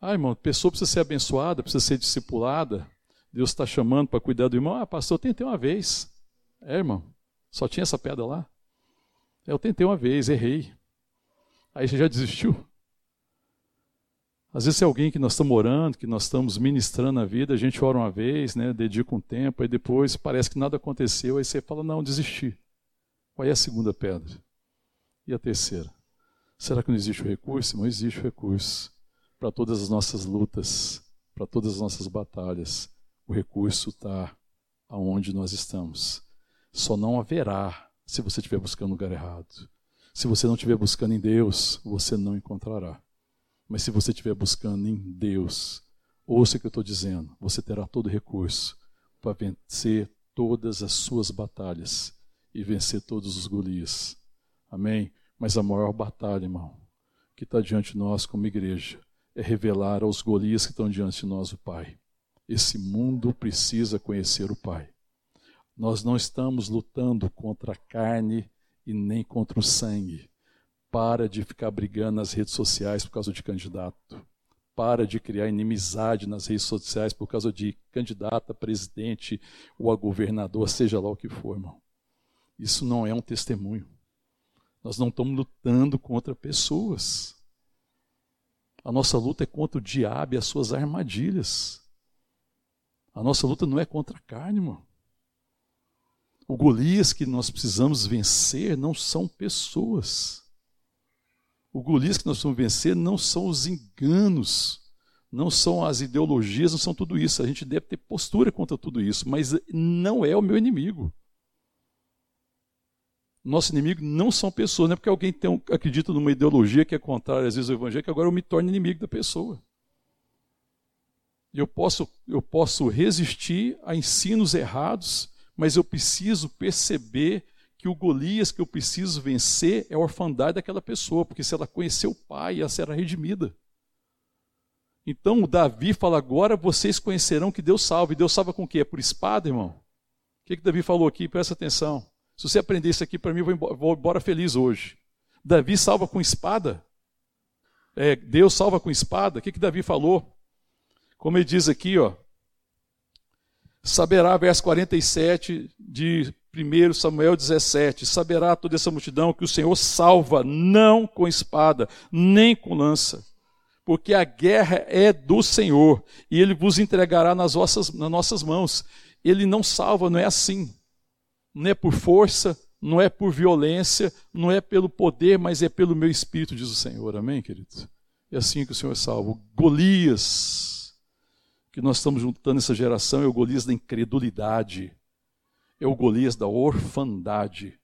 Ah, irmão, a pessoa precisa ser abençoada, precisa ser discipulada. Deus está chamando para cuidar do irmão. Ah, pastor, eu tentei uma vez. É, irmão, só tinha essa pedra lá. Eu tentei uma vez, errei. Aí você já desistiu? Às vezes é alguém que nós estamos orando, que nós estamos ministrando a vida, a gente ora uma vez, né, dedica um tempo, aí depois parece que nada aconteceu, aí você fala, não, desisti. Qual é a segunda pedra? E a terceira? Será que não existe o recurso? Não existe o recurso. Para todas as nossas lutas, para todas as nossas batalhas, o recurso está aonde nós estamos. Só não haverá se você estiver buscando o lugar errado. Se você não estiver buscando em Deus, você não encontrará. Mas se você estiver buscando em Deus, ouça o que eu estou dizendo, você terá todo recurso para vencer todas as suas batalhas e vencer todos os Golias. Amém? Mas a maior batalha, irmão, que está diante de nós como igreja, é revelar aos Golias que estão diante de nós o Pai. Esse mundo precisa conhecer o Pai. Nós não estamos lutando contra a carne e nem contra o sangue. Para de ficar brigando nas redes sociais por causa de candidato. Para de criar inimizade nas redes sociais por causa de candidato a presidente ou a governador, seja lá o que for, irmão. Isso não é um testemunho. Nós não estamos lutando contra pessoas. A nossa luta é contra o diabo e as suas armadilhas. A nossa luta não é contra a carne, irmão. O Golias que nós precisamos vencer não são pessoas. O Golias que nós precisamos vencer não são os enganos, não são as ideologias, não são tudo isso. A gente deve ter postura contra tudo isso, mas não é o meu inimigo. Nosso inimigo não são pessoas, não é porque alguém tem, acredita numa ideologia que é contrária às vezes ao evangelho que agora eu me torno inimigo da pessoa. Eu posso, eu posso resistir a ensinos errados, mas eu preciso perceber que o Golias que eu preciso vencer é a orfandade daquela pessoa, porque se ela conheceu o pai, ela será redimida. Então o Davi fala: agora vocês conhecerão que Deus salva. E Deus salva com o quê? É por espada, irmão? O que, que Davi falou aqui? Presta atenção. Se você aprender isso aqui para mim, eu vou embora feliz hoje. Davi salva com espada. É, Deus salva com espada. O que, que Davi falou? Como ele diz aqui, ó, saberá, verso 47 de 1 Samuel 17: Saberá toda essa multidão que o Senhor salva, não com espada, nem com lança, porque a guerra é do Senhor, e ele vos entregará nas, nas nossas mãos. Ele não salva, não é assim. Não é por força, não é por violência, não é pelo poder, mas é pelo meu espírito, diz o Senhor. Amém, querido? É assim que o Senhor salva. Golias, que nós estamos juntando essa geração, é o Golias da incredulidade, é o Golias da orfandade,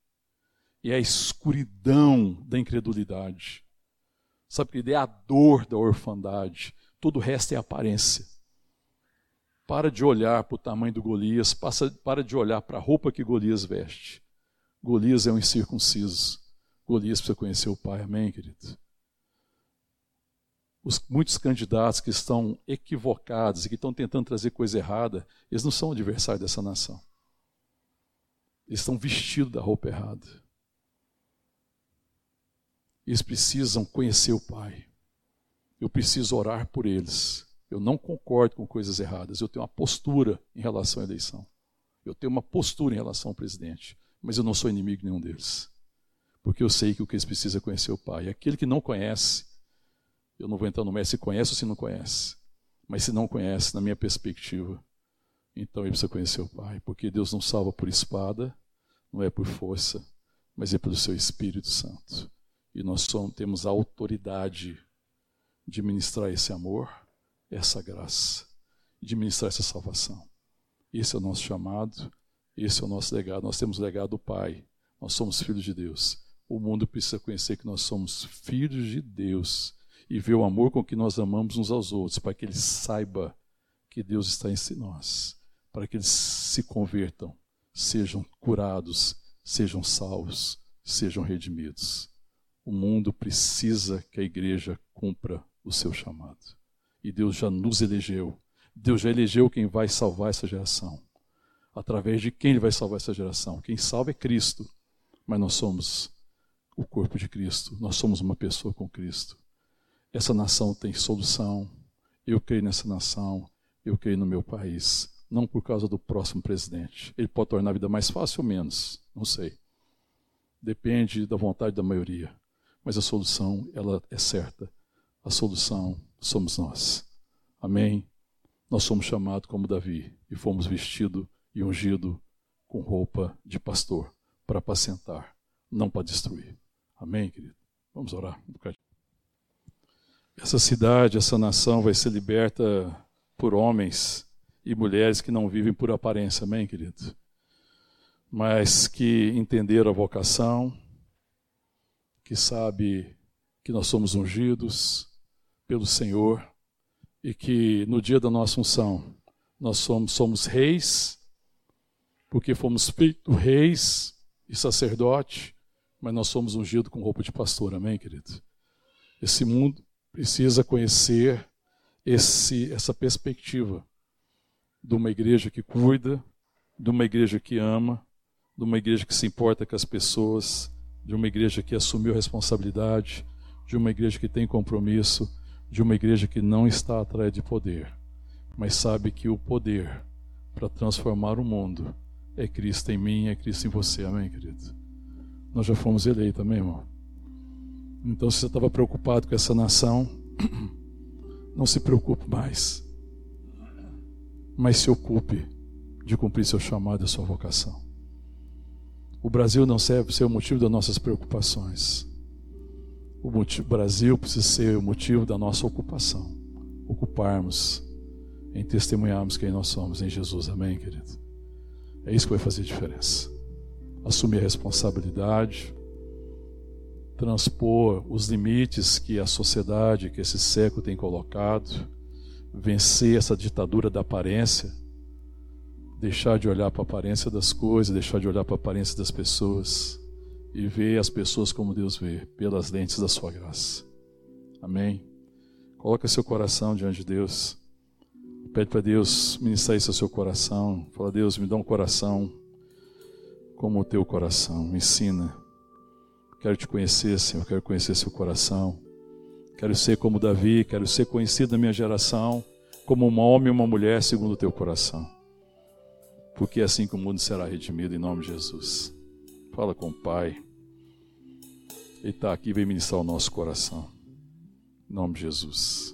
é a escuridão da incredulidade. Sabe que é a dor da orfandade, todo o resto é aparência. Para de olhar para o tamanho do Golias, passa, para de olhar para a roupa que Golias veste. Golias é um incircunciso. Golias precisa conhecer o Pai, amém, querido? Os, muitos candidatos que estão equivocados e que estão tentando trazer coisa errada, eles não são adversários dessa nação. Eles estão vestidos da roupa errada. Eles precisam conhecer o Pai. Eu preciso orar por eles. Eu não concordo com coisas erradas. Eu tenho uma postura em relação à eleição. Eu tenho uma postura em relação ao presidente. Mas eu não sou inimigo nenhum deles. Porque eu sei que o que eles precisam é conhecer o Pai. Aquele que não conhece, eu não vou entrar no mérito se conhece ou se não conhece. Mas se não conhece, na minha perspectiva, então ele precisa conhecer o Pai. Porque Deus não salva por espada, não é por força, mas é pelo seu Espírito Santo. E nós temos a autoridade de ministrar esse amor essa graça, de ministrar essa salvação. Esse é o nosso chamado, esse é o nosso legado. Nós temos o legado do Pai, nós somos filhos de Deus. O mundo precisa conhecer que nós somos filhos de Deus e ver o amor com que nós amamos uns aos outros, para que ele saiba que Deus está em nós, para que eles se convertam, sejam curados, sejam salvos, sejam redimidos. O mundo precisa que a igreja cumpra o seu chamado. E Deus já nos elegeu. Deus já elegeu quem vai salvar essa geração. Através de quem ele vai salvar essa geração? Quem salva é Cristo. Mas nós somos o corpo de Cristo. Nós somos uma pessoa com Cristo. Essa nação tem solução. Eu creio nessa nação. Eu creio no meu país. Não por causa do próximo presidente. Ele pode tornar a vida mais fácil ou menos. Não sei. Depende da vontade da maioria. Mas a solução, ela é certa. A solução somos nós. Amém? Nós somos chamados como Davi e fomos vestidos e ungidos com roupa de pastor para apacentar, não para destruir. Amém, querido? Vamos orar um bocadinho. Essa cidade, essa nação vai ser liberta por homens e mulheres que não vivem por aparência, amém, querido? Mas que entenderam a vocação, que sabe que nós somos ungidos, pelo Senhor e que no dia da nossa unção nós somos, somos reis, porque fomos feitos reis e sacerdote, mas nós somos ungidos com roupa de pastor, amém, querido? Esse mundo precisa conhecer esse, essa perspectiva de uma igreja que cuida, de uma igreja que ama, de uma igreja que se importa com as pessoas, de uma igreja que assumiu responsabilidade, de uma igreja que tem compromisso de uma igreja que não está atrás de poder, mas sabe que o poder para transformar o mundo é Cristo em mim, é Cristo em você. Amém, querido? Nós já fomos eleitos, amém, irmão? Então, se você estava preocupado com essa nação, [CLEARS THROAT] não se preocupe mais, mas se ocupe de cumprir seu chamado e sua vocação. O Brasil não serve ser o motivo das nossas preocupações. O motivo, Brasil precisa ser o motivo da nossa ocupação. Ocuparmos em testemunharmos quem nós somos em Jesus. Amém, querido? É isso que vai fazer diferença. Assumir a responsabilidade, transpor os limites que a sociedade, que esse século tem colocado, vencer essa ditadura da aparência, deixar de olhar para a aparência das coisas, deixar de olhar para a aparência das pessoas e ver as pessoas como Deus vê, pelas lentes da sua graça. Amém. Coloca seu coração diante de Deus. Pede para Deus ministrar isso ao seu coração. Fala, Deus, me dá um coração como o teu coração. Me ensina. Quero te conhecer, Senhor. Quero conhecer seu coração. Quero ser como Davi. Quero ser conhecido na minha geração como um homem e uma mulher segundo o teu coração. Porque é assim que o mundo será redimido em nome de Jesus. Fala com o Pai. Ele está aqui, vem ministrar o nosso coração. Em nome de Jesus.